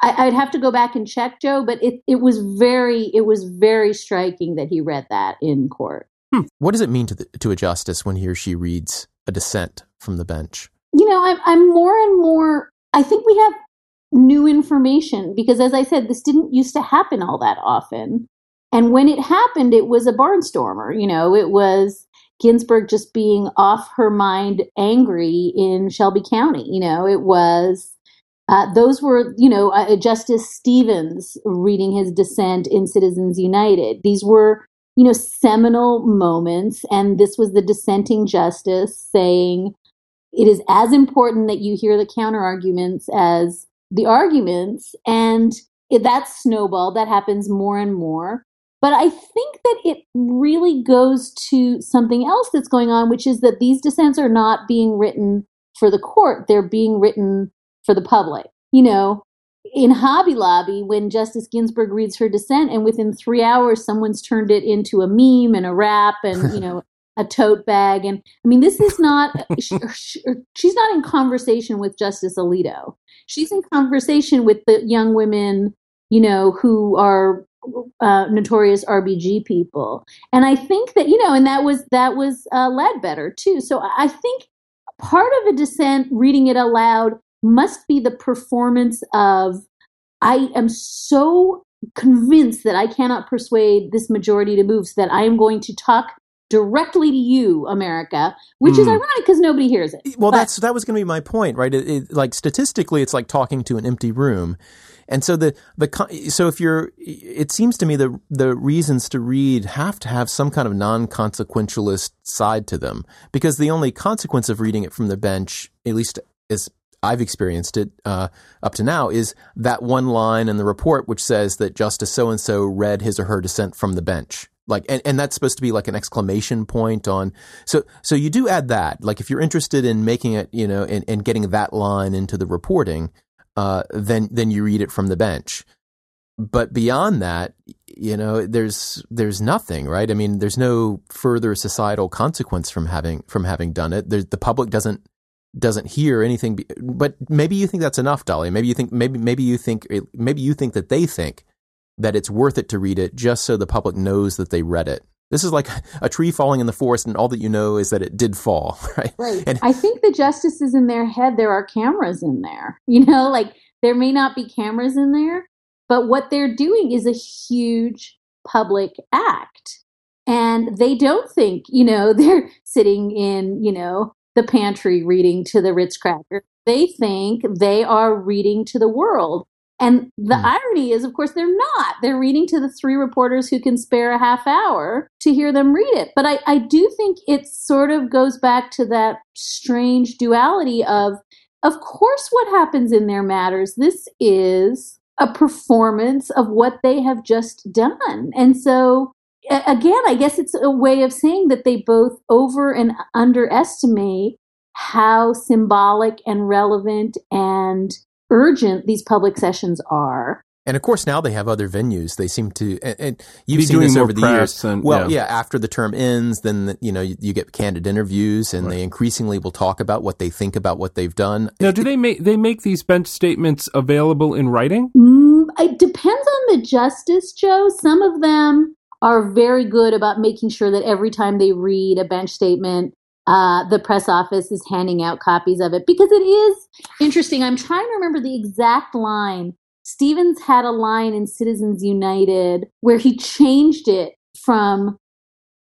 I, I'd have to go back and check, Joe, but it, it was very, it was very striking that he read that in court. What does it mean to the, to a justice when he or she reads a dissent from the bench? you know, I'm, I'm more and more, I think we have new information because, as I said, this didn't used to happen all that often. And when it happened, it was a barnstormer. You know, it was Ginsburg just being off her mind angry in Shelby County. You know, it was. Uh, those were, you know, uh, Justice Stevens reading his dissent in Citizens United. These were, you know, seminal moments, and this was the dissenting justice saying, it is as important that you hear the counter arguments as the arguments and that snowball that happens more and more. But i think that it really goes to something else that's going on which is that these dissents are not being written for the court they're being written for the public you know in hobby lobby when justice ginsburg reads her dissent and within three hours someone's turned it into a meme and a rap and you know a tote bag. And i mean this is not she, she, she's not in conversation with justice alito. She's in conversation with the young women you know who are uh, notorious rbg people. And i think that you know and that was that was uh, ledbetter too. So i I think part of a dissent reading it aloud must be the performance of i am so convinced that i cannot persuade this majority to move so that i am going to talk directly to you, America, which is Mm. ironic because nobody hears it. Well, But- that's that was going to be my point, right? It, it, like statistically, it's like talking to an empty room, and so the the so if you're, it seems to me the the reasons to read have to have some kind of non consequentialist side to them, because the only consequence of reading it from the bench, at least as I've experienced it uh, up to now, is that one line in the report which says that Justice so and so read his or her dissent from the bench. Like and, and that's supposed to be like an exclamation point on so so you do add that. Like if you're interested in making it you know and, getting that line into the reporting uh, then then you read it from the bench. But beyond that you know there's there's nothing right? I mean there's no further societal consequence from having from having done it. There's, the public doesn't doesn't hear anything. Be, but maybe you think that's enough, Dolly. Maybe you think maybe maybe you think maybe you think that they think that it's worth it to read it just so the public knows that they read it. This is like a tree falling in the forest, and all that you know is that it did fall, right? Right. And I think the justices in their head, there are cameras in there. You know, like there may not be cameras in there, but what they're doing is a huge public act. And they don't think, you know, they're sitting in, you know, the pantry reading to the Ritz cracker. They think they are reading to the world. And the mm. irony is, of course, they're not. They're reading to the three reporters who can spare a half hour to hear them read it. But I, I do think it sort of goes back to that strange duality of, of course, what happens in there matters. This is a performance of what they have just done. And so, again, I guess it's a way of saying that they both over and underestimate how symbolic and relevant and urgent these public sessions are. And of course, now they have other venues. They seem to, and, and you've Be seen this over the years. And, well, yeah. yeah. after the term ends, then the, you know you, you, get candid interviews, and right. they increasingly will talk about what they think about what they've done. Now, do they make they make these bench statements available in writing? Mm, it depends on the justice, Joe. Some of them are very good about making sure that every time they read a bench statement, uh, the press office is handing out copies of it because it is interesting. I'm trying to remember the exact line. Stevens had a line in Citizens United where he changed it from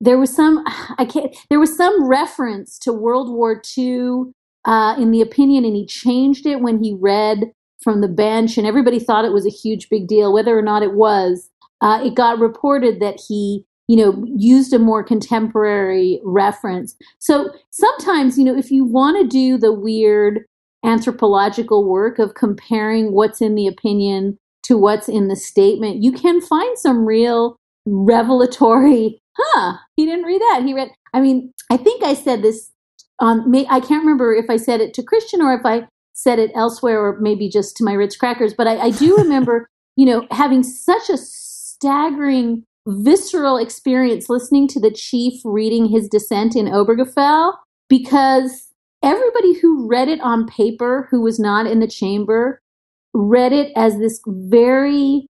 there was some I can't there was some reference to World War II uh, in the opinion, and he changed it when he read from the bench, and everybody thought it was a huge big deal, whether or not it was. Uh, it got reported that he you know, used a more contemporary reference. So sometimes, you know, if you want to do the weird anthropological work of comparing what's in the opinion to what's in the statement, you can find some real revelatory, huh, he didn't read that. He read, I mean, I think I said this on, I can't remember if I said it to Christian or if I said it elsewhere or maybe just to my Ritz crackers, but I, I do remember, you know, having such a staggering visceral experience listening to the chief reading his dissent in Obergefell because everybody who read it on paper who was not in the chamber read it as this very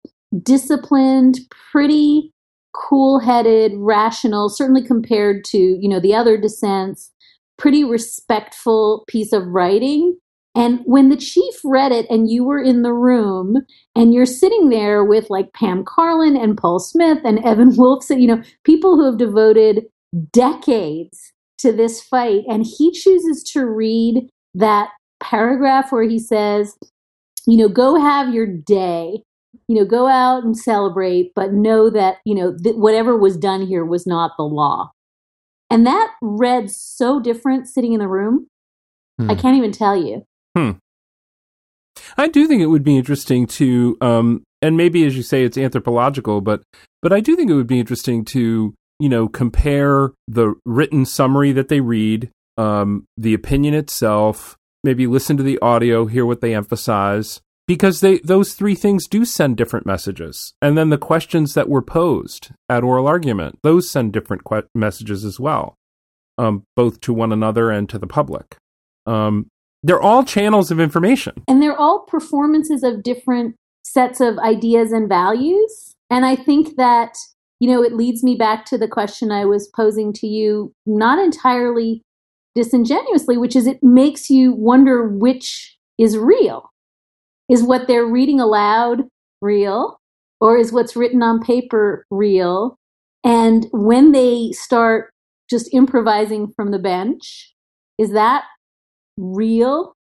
disciplined, pretty cool-headed, rational, certainly compared to, you know, the other dissents, pretty respectful piece of writing and when the chief read it and you were in the room and you're sitting there with like Pam Karlan and Paul Smith and Evan Wolfson, you know, people who have devoted decades to this fight, and he chooses to read that paragraph where he says, you know, go have your day, you know, go out and celebrate, but know that, you know, th- whatever was done here was not the law. And that read so different sitting in the room. Hmm. I can't even tell you. Hmm. I do think it would be interesting to, um, and maybe as you say, it's anthropological, but but I do think it would be interesting to you know compare the written summary that they read, um, the opinion itself, maybe listen to the audio, hear what they emphasize, because they those three things do send different messages, and then the questions that were posed at oral argument, those send different que- messages as well, um, both to one another and to the public. Um, they're all channels of information. And they're all performances of different sets of ideas and values. And I think that, you know, it leads me back to the question I was posing to you, not entirely disingenuously, which is it makes you wonder which is real. Is what they're reading aloud real? Or is what's written on paper real? And when they start just improvising from the bench, is that real.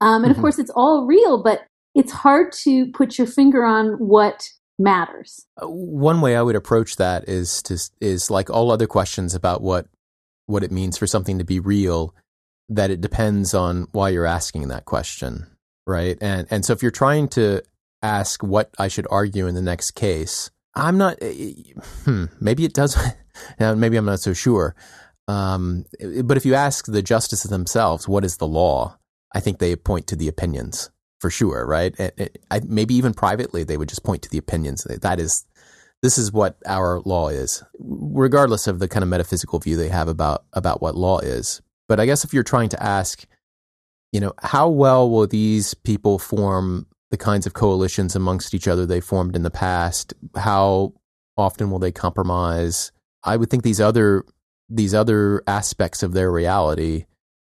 Um, and of mm-hmm. course, it's all real, but it's hard to put your finger on what matters. Uh, one way I would approach that is to is like all other questions about what what it means for something to be real. That it depends on why you're asking that question, right? And and so if you're trying to ask what I should argue in the next case, I'm not. Eh, eh, hmm, maybe it does. maybe I'm not so sure. Um, but if you ask the justices themselves, what is the law? I think they point to the opinions for sure, right? It, it, I, maybe even privately, they would just point to the opinions. That is, this is what our law is, regardless of the kind of metaphysical view they have about about what law is. But I guess if you're trying to ask, you know, how well will these people form the kinds of coalitions amongst each other they formed in the past? How often will they compromise? I would think these other these other aspects of their reality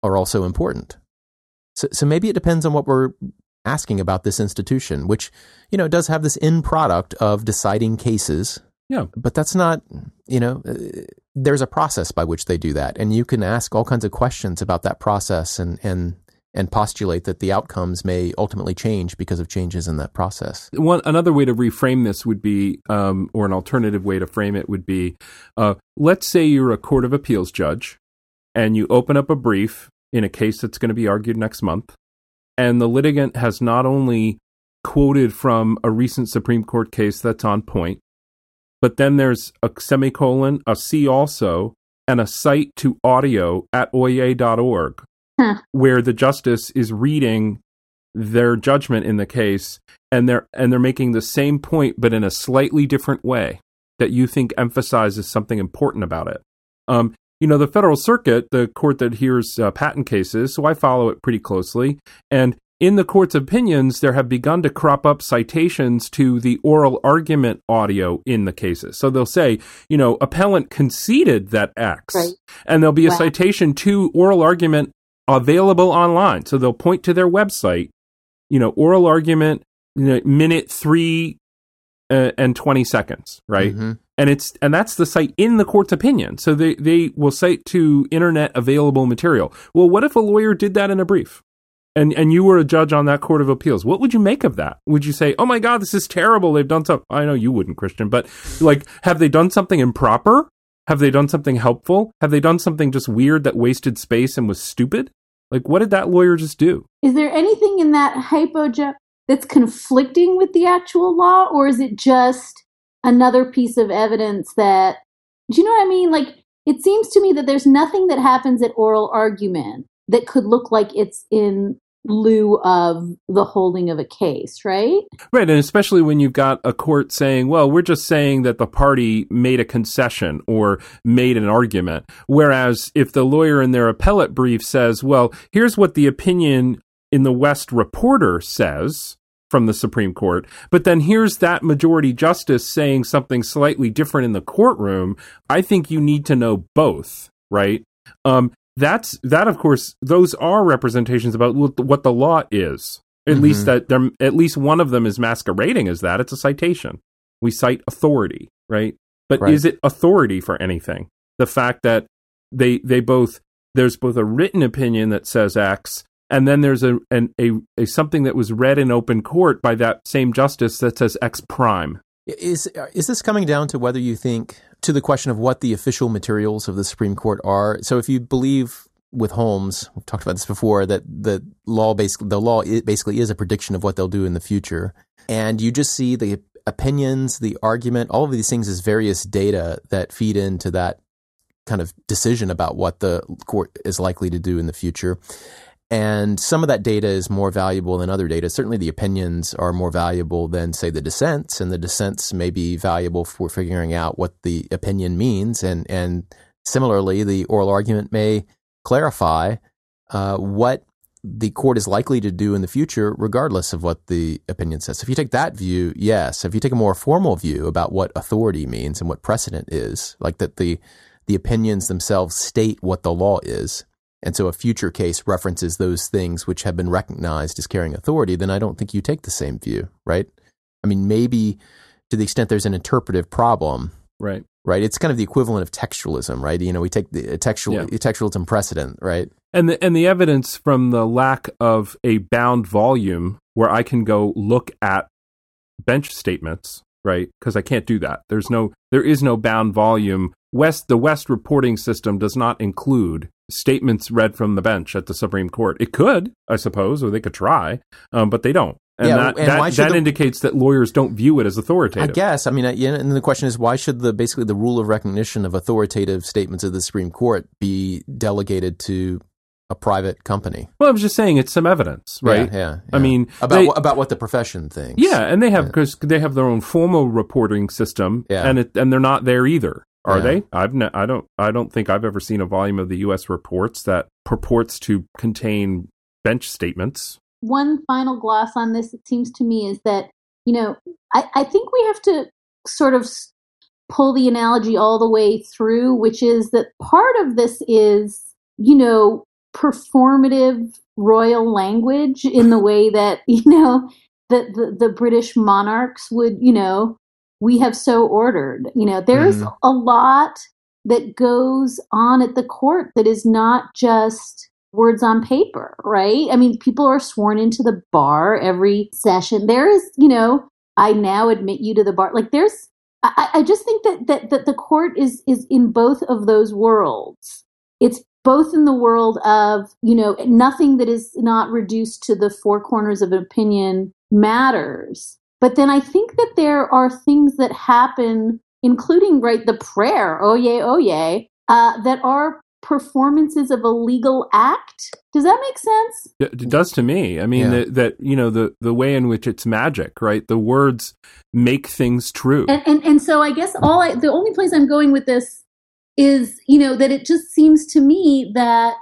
are also important. So, so maybe it depends on what we're asking about this institution, which you know does have this end product of deciding cases. Yeah, but that's not you know. Uh, there's a process by which they do that, and you can ask all kinds of questions about that process, and and and postulate that the outcomes may ultimately change because of changes in that process. One another way to reframe this would be, um, or an alternative way to frame it would be, uh, let's say you're a court of appeals judge, and you open up a brief in a case that's going to be argued next month, and the litigant has not only quoted from a recent Supreme Court case that's on point, but then there's a semicolon, a C also, and a cite to audio at oyez.org where the justice is reading their judgment in the case and they're and they're making the same point but in a slightly different way that you think emphasizes something important about it. Um, you know, the Federal Circuit, the court that hears uh, patent cases, so I follow it pretty closely. And in the court's opinions, there have begun to crop up citations to the oral argument audio in the cases. So they'll say, you know, appellant conceded that X, right. and there'll be a wow. citation to oral argument available online. So they'll point to their website, you know, oral argument, you know, minute three uh, and 20 seconds, right? Mm-hmm. And it's and that's the cite in the court's opinion. So they, they will cite to internet available material. Well, what if a lawyer did that in a brief? And and you were a judge on that court of appeals. What would you make of that? Would you say, "Oh my god, this is terrible. They've done something." I know you wouldn't, Christian, but like have they done something improper? Have they done something helpful? Have they done something just weird that wasted space and was stupid? Like, what did that lawyer just do? Is there anything in that hypo that's conflicting with the actual law, or is it just another piece of evidence that, do you know what I mean? Like, it seems to me that there's nothing that happens at oral argument that could look like it's in lieu of the holding of a case, right? Right. And especially when you've got a court saying, well, we're just saying that the party made a concession or made an argument. Whereas if the lawyer in their appellate brief says, well, here's what the opinion in the West Reporter says from the Supreme Court, but then here's that majority justice saying something slightly different in the courtroom, I think you need to know both, right? Um, that's that of course those are representations about what the law is. At mm-hmm. least that there at least one of them is masquerading as that. It's a citation. We cite authority right? But right. is it authority for anything? The fact that they they both there's both a written opinion that says x and then there's a, an, a, a something that was read in open court by that same justice that says x prime is is this coming down to whether you think to the question of what the official materials of the Supreme Court are? So if you believe with Holmes, we've talked about this before, that the law basically the law basically is a prediction of what they'll do in the future, and you just see the opinions, the argument, all of these things as various data that feed into that kind of decision about what the court is likely to do in the future. And some of that data is more valuable than other data. Certainly, the opinions are more valuable than, say, the dissents, and the dissents may be valuable for figuring out what the opinion means. And and similarly, the oral argument may clarify uh, what the court is likely to do in the future, regardless of what the opinion says. If you take that view, yes. If you take a more formal view about what authority means and what precedent is, like that the the opinions themselves state what the law is, and so a future case references those things which have been recognized as carrying authority, then I don't think you take the same view, right? I mean, maybe to the extent there's an interpretive problem, right? Right. It's kind of the equivalent of textualism, right? You know, we take the uh, textual yeah. textualism precedent, right? And the and the evidence from the lack of a bound volume where I can go look at bench statements, right? Because I can't do that. There's no there is no bound volume. West the West reporting system does not include statements read from the bench at the Supreme Court. It could, I suppose, or they could try, um, but they don't. And yeah, that, and that, that the, indicates that lawyers don't view it as authoritative. I guess. I mean, and the question is, why should the basically the rule of recognition of authoritative statements of the Supreme Court be delegated to a private company? Well, I was just saying it's some evidence, right? Yeah. yeah, yeah. I mean, about they, about what the profession thinks. Yeah, and they have because yeah. they have their own formal reporting system, and it, and they're not there either. Are yeah. they? I've ne- I don't I don't think I've ever seen a volume of the U.S. reports that purports to contain bench statements. One final gloss on this, it seems to me, is that, you know, I, I think we have to sort of pull the analogy all the way through, which is that part of this is, you know, performative royal language in the way that, you know, that the, the British monarchs would, you know, we have so ordered. You know, there's mm. a lot that goes on at the court that is not just words on paper, right? I mean, people are sworn into the bar every session. There is, you know, I now admit you to the bar. Like there's I, I just think that, that that the court is is in both of those worlds. It's both in the world of, you know, nothing that is not reduced to the four corners of an opinion matters. But then I think that there are things that happen, including, right, the prayer, oh yay, oh yay, uh, that are performances of a legal act. Does that make sense? It does to me. I mean yeah. that, that, you know the the way in which it's magic, right? The words make things true. And and, and so I guess all I, the only place I'm going with this is, you know, that it just seems to me that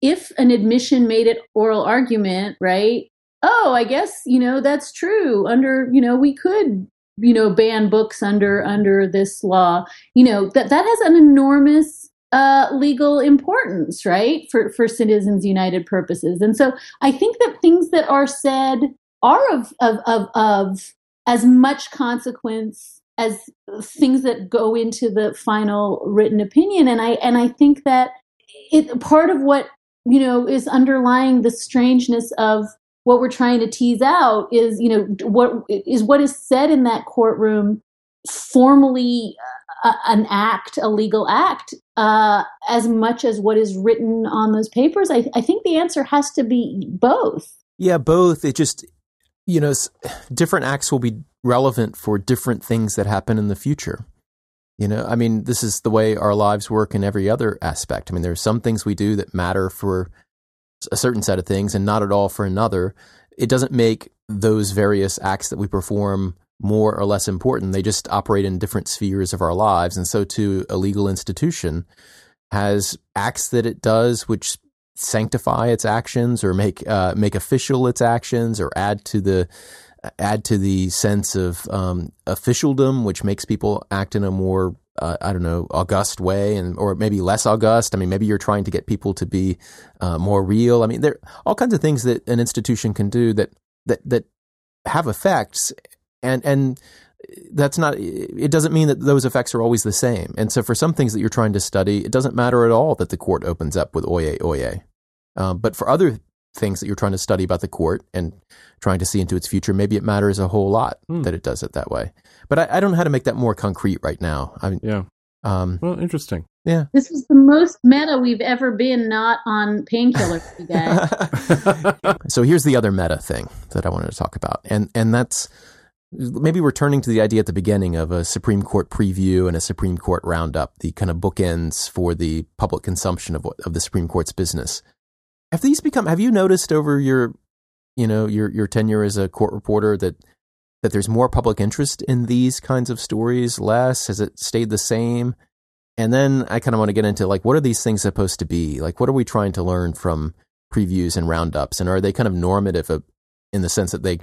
if an admission made it oral argument, right? Oh, I guess, you know, that's true. Under, you know, we could you know ban books under under this law you know that that has an enormous uh, legal importance, right, for for Citizens United purposes. And so I think that things that are said are of of of, of as much consequence as things that go into the final written opinion. And I and I think that it part of what you know is underlying the strangeness of what we're trying to tease out is you know what is what is said in that courtroom formally an act, a legal act, uh, as much as what is written on those papers? I, I think the answer has to be both. Yeah, both. It just, you know, different acts will be relevant for different things that happen in the future. You know, I mean, this is the way our lives work in every other aspect. I mean, there are some things we do that matter for a certain set of things and not at all for another. It doesn't make those various acts that we perform more or less important. They just operate in different spheres of our lives. And so, too, a legal institution has acts that it does which sanctify its actions or make uh, make official its actions or add to the add to the sense of um, officialdom, which makes people act in a more uh, I don't know august way, and or maybe less august. I mean, maybe you're trying to get people to be uh, more real. I mean, there are all kinds of things that an institution can do that that that have effects and and that's not it doesn't mean that those effects are always the same and so for some things that you're trying to study it doesn't matter at all that the court opens up with oye oye um, but for other things that you're trying to study about the court and trying to see into its future maybe it matters a whole lot hmm. that it does it that way but I, I, don't know how to make that more concrete right now. I mean, yeah. um, well interesting. yeah. This is the most meta we've ever been not on painkillers you guys. So here's the other meta thing that i wanted to talk about. And and that's maybe returning to the idea at the beginning of a Supreme Court preview and a Supreme Court roundup, the kind of bookends for the public consumption of of the Supreme Court's business. Have these become? Have you noticed over your, you know, your your tenure as a court reporter that that there's more public interest in these kinds of stories? Less? Has it stayed the same? And then I kind of want to get into like, what are these things supposed to be? Like, what are we trying to learn from previews and roundups? And are they kind of normative in the sense that they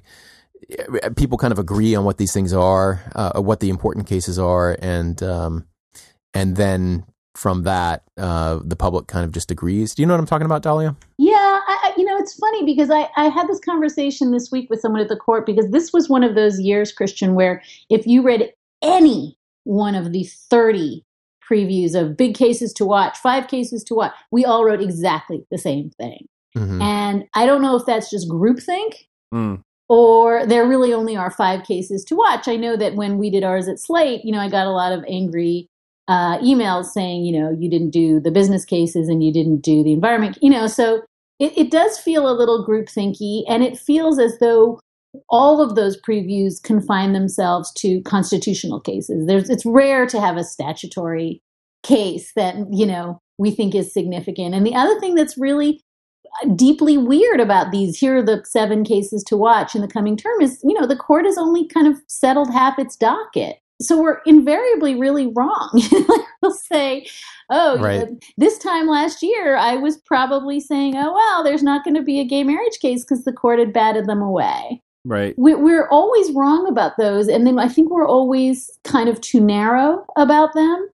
people kind of agree on what these things are, uh, what the important cases are, and um, and then from that, uh, the public kind of just agrees. Do you know what I'm talking about, Dahlia? Yeah, I, you know, it's funny because I, I had this conversation this week with someone at the court because this was one of those years, Christian, where if you read any one of the 30 previews of big cases to watch, five cases to watch, we all wrote exactly the same thing. Mm-hmm. And I don't know if that's just groupthink. Mm or there really only are five cases to watch. I know that when we did ours at Slate, you know, I got a lot of angry uh, emails saying, you know, you didn't do the business cases and you didn't do the environment, you know, so it, it does feel a little groupthinky and it feels as though all of those previews confine themselves to constitutional cases. There's, it's rare to have a statutory case that, you know, we think is significant. And the other thing that's really deeply weird about these here are the seven cases to watch in the coming term is you know the court has only kind of settled half its docket so we're invariably really wrong. we'll say, oh, right. this time last year, I was probably saying, oh, well, there's not going to be a gay marriage case because the court had batted them away. Right. We, we're always wrong about those. And then I think we're always kind of too narrow about them.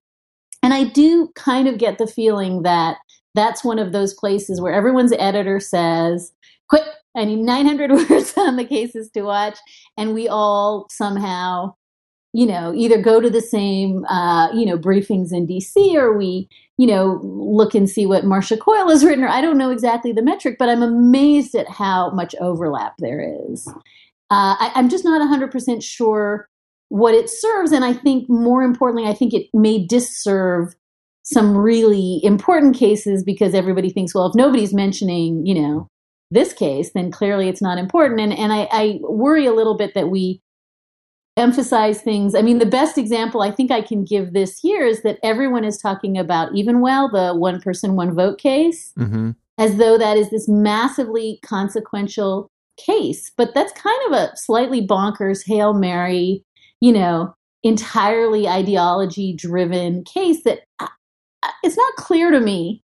And I do kind of get the feeling that that's one of those places where everyone's editor says, quick, I need 900 words on the cases to watch. And we all somehow, you know, either go to the same, uh, you know, briefings in DC or we, you know, look and see what Marcia Coyle has written. Or I don't know exactly the metric, but I'm amazed at how much overlap there is. Uh, I, I'm just not 100% sure what it serves. And I think more importantly, I think it may disserve some really important cases because everybody thinks, well, if nobody's mentioning, you know, this case, then clearly it's not important. And and I, I worry a little bit that we emphasize things. I mean, the best example I think I can give this year is that everyone is talking about Evenwel, the one person, one vote case, mm-hmm. as though that is this massively consequential case. But that's kind of a slightly bonkers Hail Mary, you know, entirely ideology driven case that uh, it's not clear to me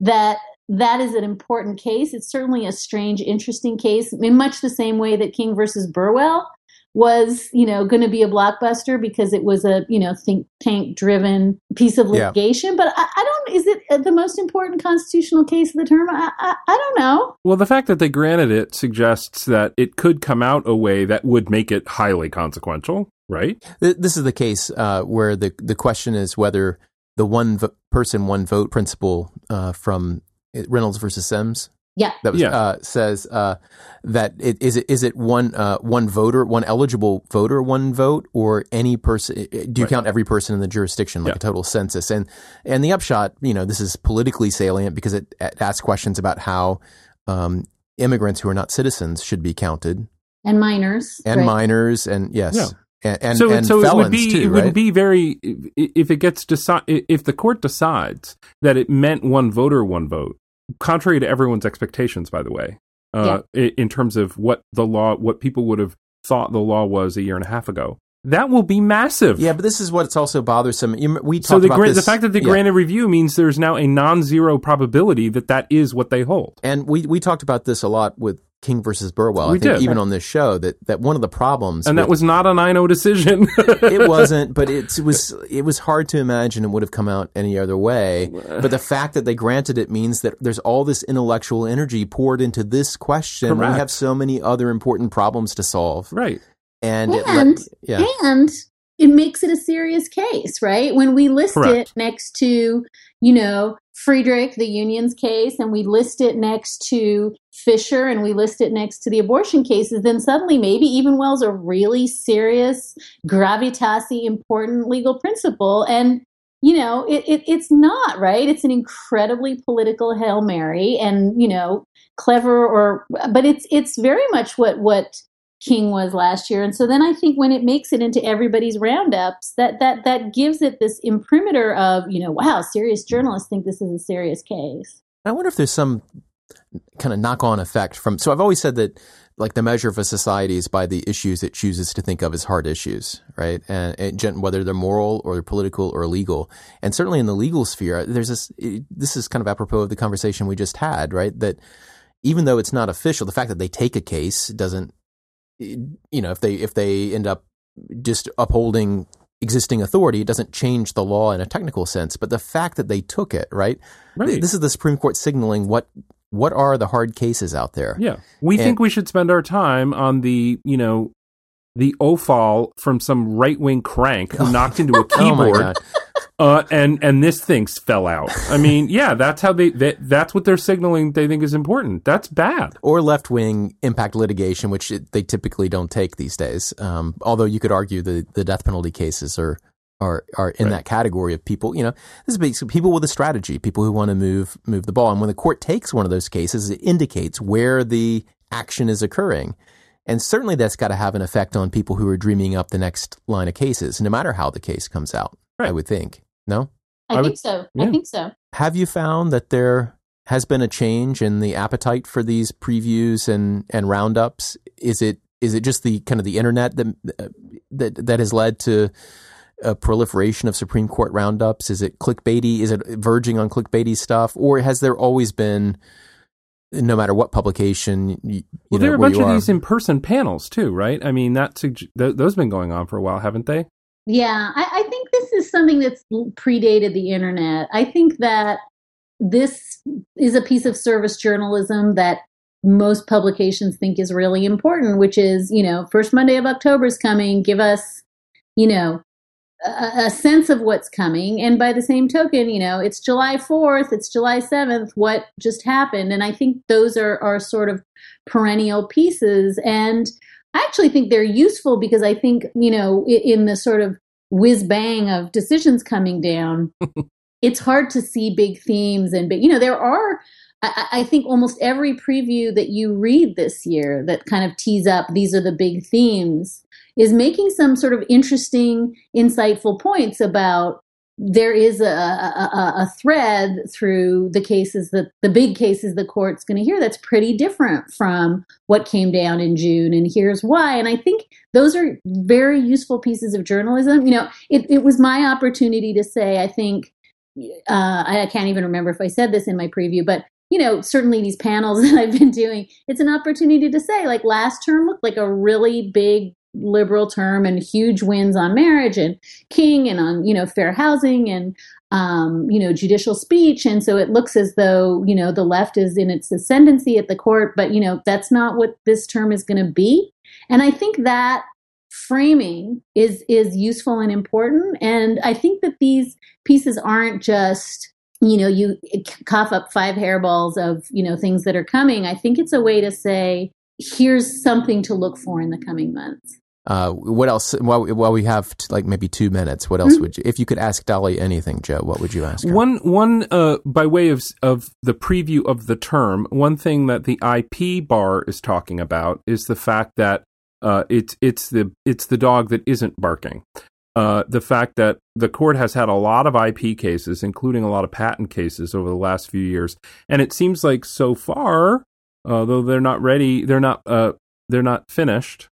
that that is an important case. It's certainly a strange, interesting case in much the same way that King versus Burwell was, you know, going to be a blockbuster because it was a, you know, think tank driven piece of litigation. Yeah. But I, I, don't, is it the most important constitutional case of the term? I, I, I, don't know. Well, the fact that they granted it suggests that it could come out a way that would make it highly consequential, right? This is the case uh, where the, the question is whether the one vo- person, one vote principle uh, from Reynolds versus Sims. Yeah, that was, yeah. Uh, says uh, that it, is it is it one uh, one voter, one eligible voter, one vote, or any person? Do you right. count every person in the jurisdiction like yeah. a total census? And and the upshot, you know, this is politically salient because it, it asks questions about how um, immigrants who are not citizens should be counted, and minors, and right. minors, and yes. Yeah. And, and, so, and so it would be too, it right? would be very if it gets decide if the court decides that it meant one voter one vote contrary to everyone's expectations, by the way, uh, yeah. in terms of what the law, what people would have thought the law was a year and a half ago. That will be massive. Yeah, but this is what's also bothersome. We talked so the, about gra- this, the fact that they yeah. granted review means there's now a non-zero probability that that is what they hold. And we we talked about this a lot with King versus Burwell. We I think did. even on this show that, that one of the problems And with, that was not a 9-0 decision. it wasn't, but it was it was hard to imagine it would have come out any other way. But the fact that they granted it means that there's all this intellectual energy poured into this question. Correct. We have so many other important problems to solve. Right. And and, it, yeah. and it makes it a serious case, right? When we list Correct. it next to, you know, Friedrich, the union's case, and we list it next to Fisher and we list it next to the abortion cases, then suddenly maybe Evenwel's a really serious, gravitas important legal principle. And, you know, it, it, it's not, right? It's an incredibly political Hail Mary and, you know, clever or, but it's, it's very much what, what, King was last year. And so then I think when it makes it into everybody's roundups, that that that gives it this imprimatur of, you know, wow, serious journalists think this is a serious case. I wonder if there's some kind of knock-on effect from so I've always said that like the measure of a society is by the issues it chooses to think of as hard issues, right? And, and whether they're moral or they're political or legal. And certainly in the legal sphere, there's this this is kind of apropos of the conversation we just had, right? That even though it's not official, the fact that they take a case doesn't you know, if they if they end up just upholding existing authority, it doesn't change the law in a technical sense. But the fact that they took it, right? Right. This is the Supreme Court signaling what what are the hard cases out there. Yeah, we and, think we should spend our time on the you know the OFAL from some right wing crank who knocked into a oh keyboard. oh uh, and and this thing fell out. I mean, yeah, that's how they, they that's what they're signaling they think is important. That's bad. Or left wing impact litigation, which it, they typically don't take these days. Um, although you could argue the the death penalty cases are are are in Right. that category of people. You know, this is basically people with a strategy, people who want to move move the ball. And when the court takes one of those cases, it indicates where the action is occurring. And certainly that's got to have an effect on people who are dreaming up the next line of cases, no matter how the case comes out, I would think. No? I, I think would- so. yeah. I think so. Have you found that there has been a change in the appetite for these previews and, and roundups? Is it is it just the kind of the internet that uh, that that has led to a proliferation of Supreme Court roundups? Is it clickbaity? Is it verging on clickbaity stuff, or has there always been? No matter what publication, you, well, know, there are a bunch of are. these in-person panels too, right? I mean, that th- those have been going on for a while, haven't they? Yeah, I, I think this is something that's predated the internet. I think that this is a piece of service journalism that most publications think is really important, which is, you know, first Monday of October is coming. Give us, you know, a, a, sense of what's coming. And by the same token, you know, it's July 4th, it's July 7th, what just happened? And I think those are, are sort of perennial pieces. And I actually think they're useful because I think, you know, in, in the sort of whiz bang of decisions coming down, it's hard to see big themes and big, you know, there are I, I, think almost every preview that you read this year that kind of tease up these are the big themes is making some sort of interesting, insightful points about there is a, a, a thread through the cases that the big cases the court's going to hear that's pretty different from what came down in June, and here's why. And I think those are very useful pieces of journalism. You know, it, it was my opportunity to say, I think. Uh, I can't even remember if I said this in my preview, but you know, certainly these panels that I've been doing, it's an opportunity to say, like, last term looked like a really big liberal term and huge wins on marriage and King and on, you know, fair housing and, um, you know, judicial speech. And so it looks as though, you know, the left is in its ascendancy at the court, but, you know, that's not what this term is going to be. And I think that framing is is useful and important and i think that these pieces aren't just you know, you cough up five hairballs of, you know, things that are coming. I think it's a way to say, here's something to look for in the coming months. Uh, what else? While, while we have t- like maybe two minutes, what else mm-hmm. would you? If you could ask Dahlia anything, Joe, what would you ask her? One, one, uh, by way of of the preview of the term, one thing that the IP bar is talking about is the fact that uh, it's it's the it's the dog that isn't barking uh, the fact that the court has had a lot of IP cases, including a lot of patent cases over the last few years, and it seems like so far, uh, though they're not ready, they're not uh, they're not finished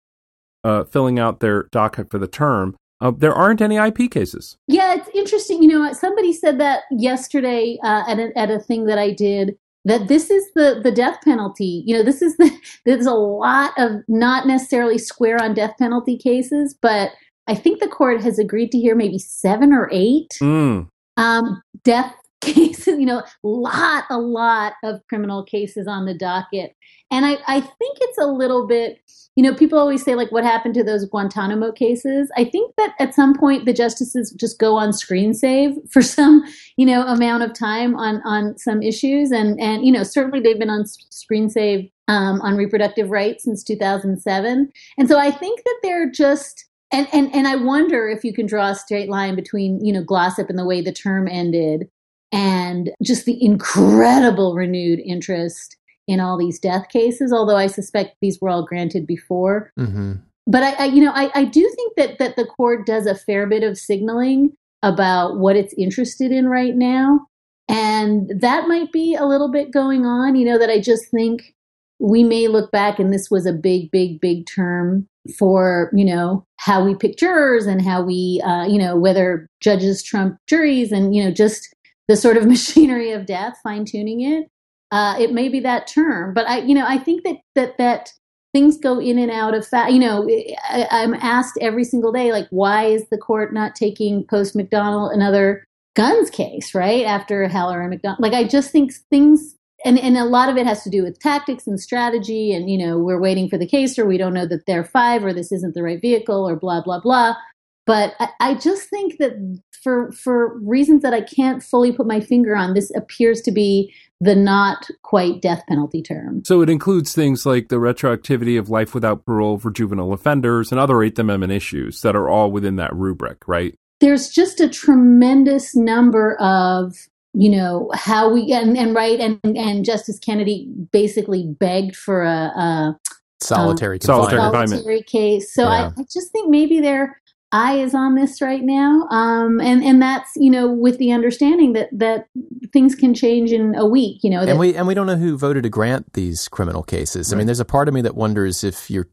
uh, filling out their docket for the term. Uh, there aren't any IP cases. Yeah, it's interesting. You know, somebody said that yesterday uh, at a, at a thing that I did that this is the the death penalty. You know, this is the there's a lot of not necessarily square on death penalty cases, but I think the court has agreed to hear maybe seven or eight mm. um, death cases, you know, lot, a lot of criminal cases on the docket. And I, I think it's a little bit, you know, people always say, like, what happened to those Guantanamo cases? I think that at some point the justices just go on screen save for some, you know, amount of time on, on some issues. And, and, you know, certainly they've been on screen save um, on reproductive rights since 2007. And so I think that they're just, and and and I wonder if you can draw a straight line between you know Glossip and the way the term ended, and just the incredible renewed interest in all these death cases. Although I suspect these were all granted before. Mm-hmm. But I, I, you know, I, I do think that that the court does a fair bit of signaling about what it's interested in right now, and that might be a little bit going on. You know, that I just think we may look back and this was a big, big, big term for you know how we pick jurors and how we uh, you know whether judges trump juries and you know just the sort of machinery of death fine tuning it. Uh, it may be that term but i you know i think that that that things go in and out of fact you know I, i'm asked every single day like why is the court not taking post mcdonald another guns case right after heller and mcdonald like i just think things and and a lot of it has to do with tactics and strategy and you know we're waiting for the case or we don't know that they're five or this isn't the right vehicle or blah blah blah but I, I just think that for for reasons that i can't fully put my finger on this appears to be the not quite death penalty term so it includes things like the retroactivity of life without parole for juvenile offenders and other eighth amendment issues that are all within that rubric right there's just a tremendous number of you know how we and, and right and and Justice Kennedy basically begged for a, a solitary um, solitary confinement case. So yeah. I, I, just think maybe their eye is on this right now, um, and and that's you know with the understanding that that things can change in a week. You know, that, and we and we don't know who voted to grant these criminal cases. Right. I mean, there's a part of me that wonders if you're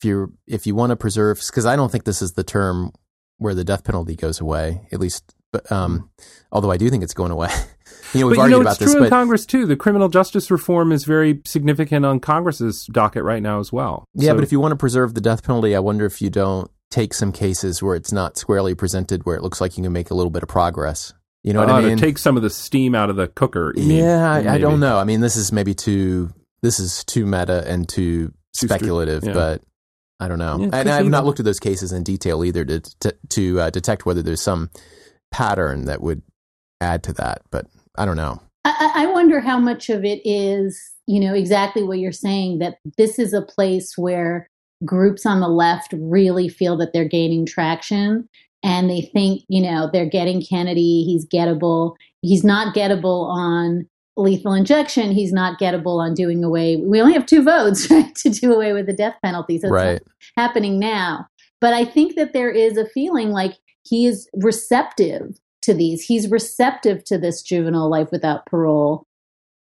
if you're if you want to preserve because I don't think this is the term where the death penalty goes away. At least, but um, although I do think it's going away. you know, we've but you argued know, about it's this, true in Congress too. The criminal justice reform is very significant on Congress's docket right now as well. yeah, So- but if you want to preserve the death penalty, I wonder if you don't take some cases where it's not squarely presented, where it looks like you can make a little bit of progress. You know what uh, I mean? to take some of the steam out of the cooker. you mean, yeah, I, I don't know. I mean, this is maybe too this is too meta and too, Too stri- speculative, yeah. but I don't know. Yeah, and I've be not looked at those cases in detail either to to, to uh, detect whether there's some pattern that would add to that. But I don't know. I, I I wonder how much of it is, you know, exactly what you're saying that this is a place where groups on the left really feel that they're gaining traction and they think, you know, they're getting Kennedy, he's gettable. He's not gettable on lethal injection, he's not gettable on doing away. We only have two votes, right, to do away with the death penalty. So it's right. happening now. But I think that there is a feeling like he is receptive to these. He's receptive to this juvenile life without parole,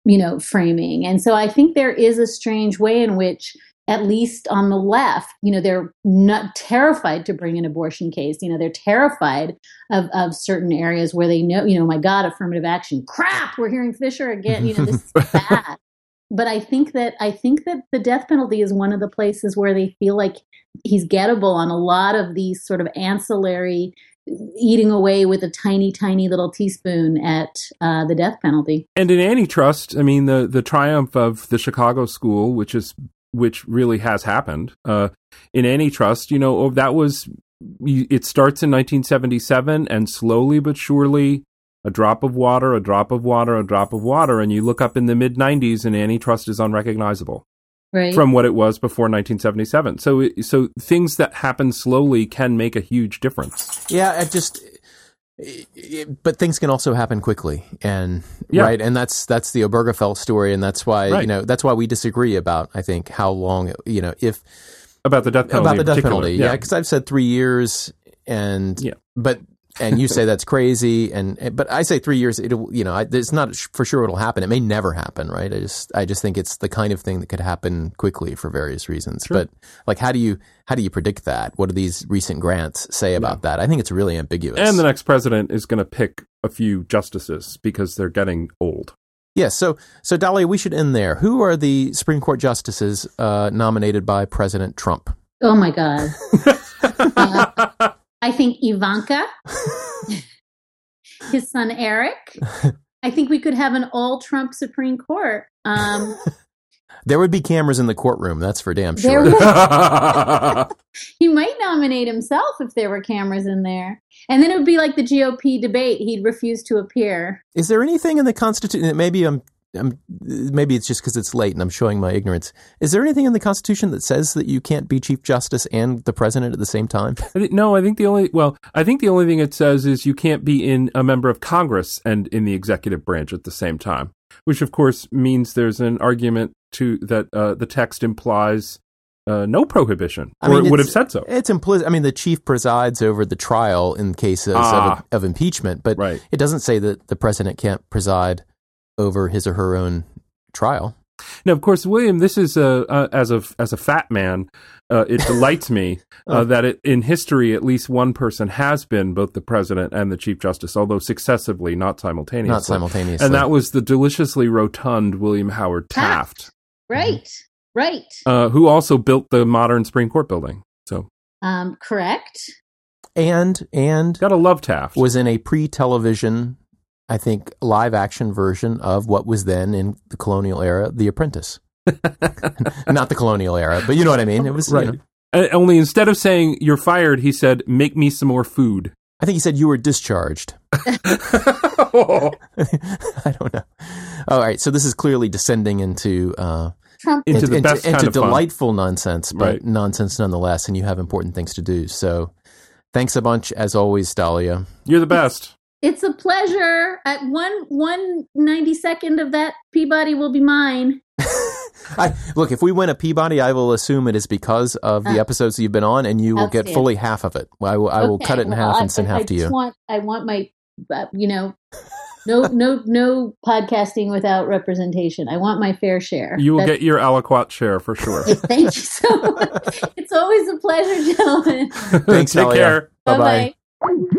you know, framing. And so I think there is a strange way in which, at least on the left, you know, they're not terrified to bring an abortion case. You know, they're terrified of, of certain areas where they know, you know, my God, affirmative action. Crap, we're hearing Fisher again. You know, this is bad. But I think that I think that the death penalty is one of the places where they feel like he's gettable on a lot of these sort of ancillary eating away with a tiny, tiny little teaspoon at uh, the death penalty. And in antitrust, I mean the the triumph of the Chicago school, which is which really has happened. Uh, in antitrust, you know, oh, that was it starts in 1977, and slowly but surely, a drop of water, a drop of water, a drop of water, and you look up in the mid 90s, and antitrust is unrecognizable Right. from what it was before 1977. So, it, so things that happen slowly can make a huge difference. Yeah, I just. But things can also happen quickly, and Yeah. right, and that's that's the Obergefell story, and that's why you know that's why we disagree about I think how long you know if About the death penalty. about the death penalty. Yeah, because I've said three years, and Yeah. but and you say that's crazy, and but I say three years. It'll you know it's not for sure it'll happen. It may never happen, right? I just I just think it's the kind of thing that could happen quickly for various reasons. Sure. But like, how do you how do you predict that? What do these recent grants say about that? I think it's really ambiguous. And the next president is going to pick a few justices because they're getting old. Yes. So, so Dahlia, we should end there. Who are the Supreme Court justices uh, nominated by President Trump? oh my God. I think Ivanka, his son Eric. I think we could have an all Trump Supreme Court. Um, There would be cameras in the courtroom. That's for damn sure. he might nominate himself if there were cameras in there. And then it would be like the GOP debate. He'd refuse to appear. Is there anything in the Constitution? That maybe I'm, I'm. Maybe it's just because it's late and I'm showing my ignorance. Is there anything in the Constitution that says that you can't be Chief Justice and the President at the same time? I no, I think the only well, I think the only thing it says is you can't be in a member of Congress and in the executive branch at the same time, which of course means there's an argument to that uh, the text implies uh, no prohibition, I or mean, it would have said so. It's implicit. I mean, the chief presides over the trial in cases Ah. of, of impeachment, but Right. it doesn't say that the president can't preside over his or her own trial. Now, of course, William, this is a uh, as a as a fat man, uh, it delights me uh, Oh. that it, in history at least one person has been both the president and the chief justice, although successively, not simultaneously. Not simultaneously. And that was the deliciously rotund William Howard Taft, Taft. Right. Right. uh, who also built the modern Supreme Court building. So, Um, correct. and and gotta love Taft. was in a pre-television, I think, live action version of what was then in the colonial era, The Apprentice. Not the colonial era, but you know what I mean. It was you right. know, Uh, only instead of saying you're fired, he said, "Make me some more food." I think he said you were discharged. I don't know. All right, so this is clearly descending into uh, Trump. Into the into, best into kind of fun. delightful nonsense, but Right. nonsense nonetheless. And you have important things to do. So, thanks a bunch as always, Dahlia. You're the best. It's a pleasure. At one one ninety second of that Peabody will be mine. I, look, if we win a Peabody, I will assume it is because of the Uh, episodes you've been on, and you will get fully half of it. I will, I will Okay, cut it in well, half I- and send I, half I to you. Want, I want my, uh, you know, no, no, no podcasting without representation. I want my fair share. You will That's- get your aliquot share for sure. Thank you so much. it's always a pleasure, gentlemen. Thanks, Take Dahlia. care. Bye bye. Bye-bye. Thank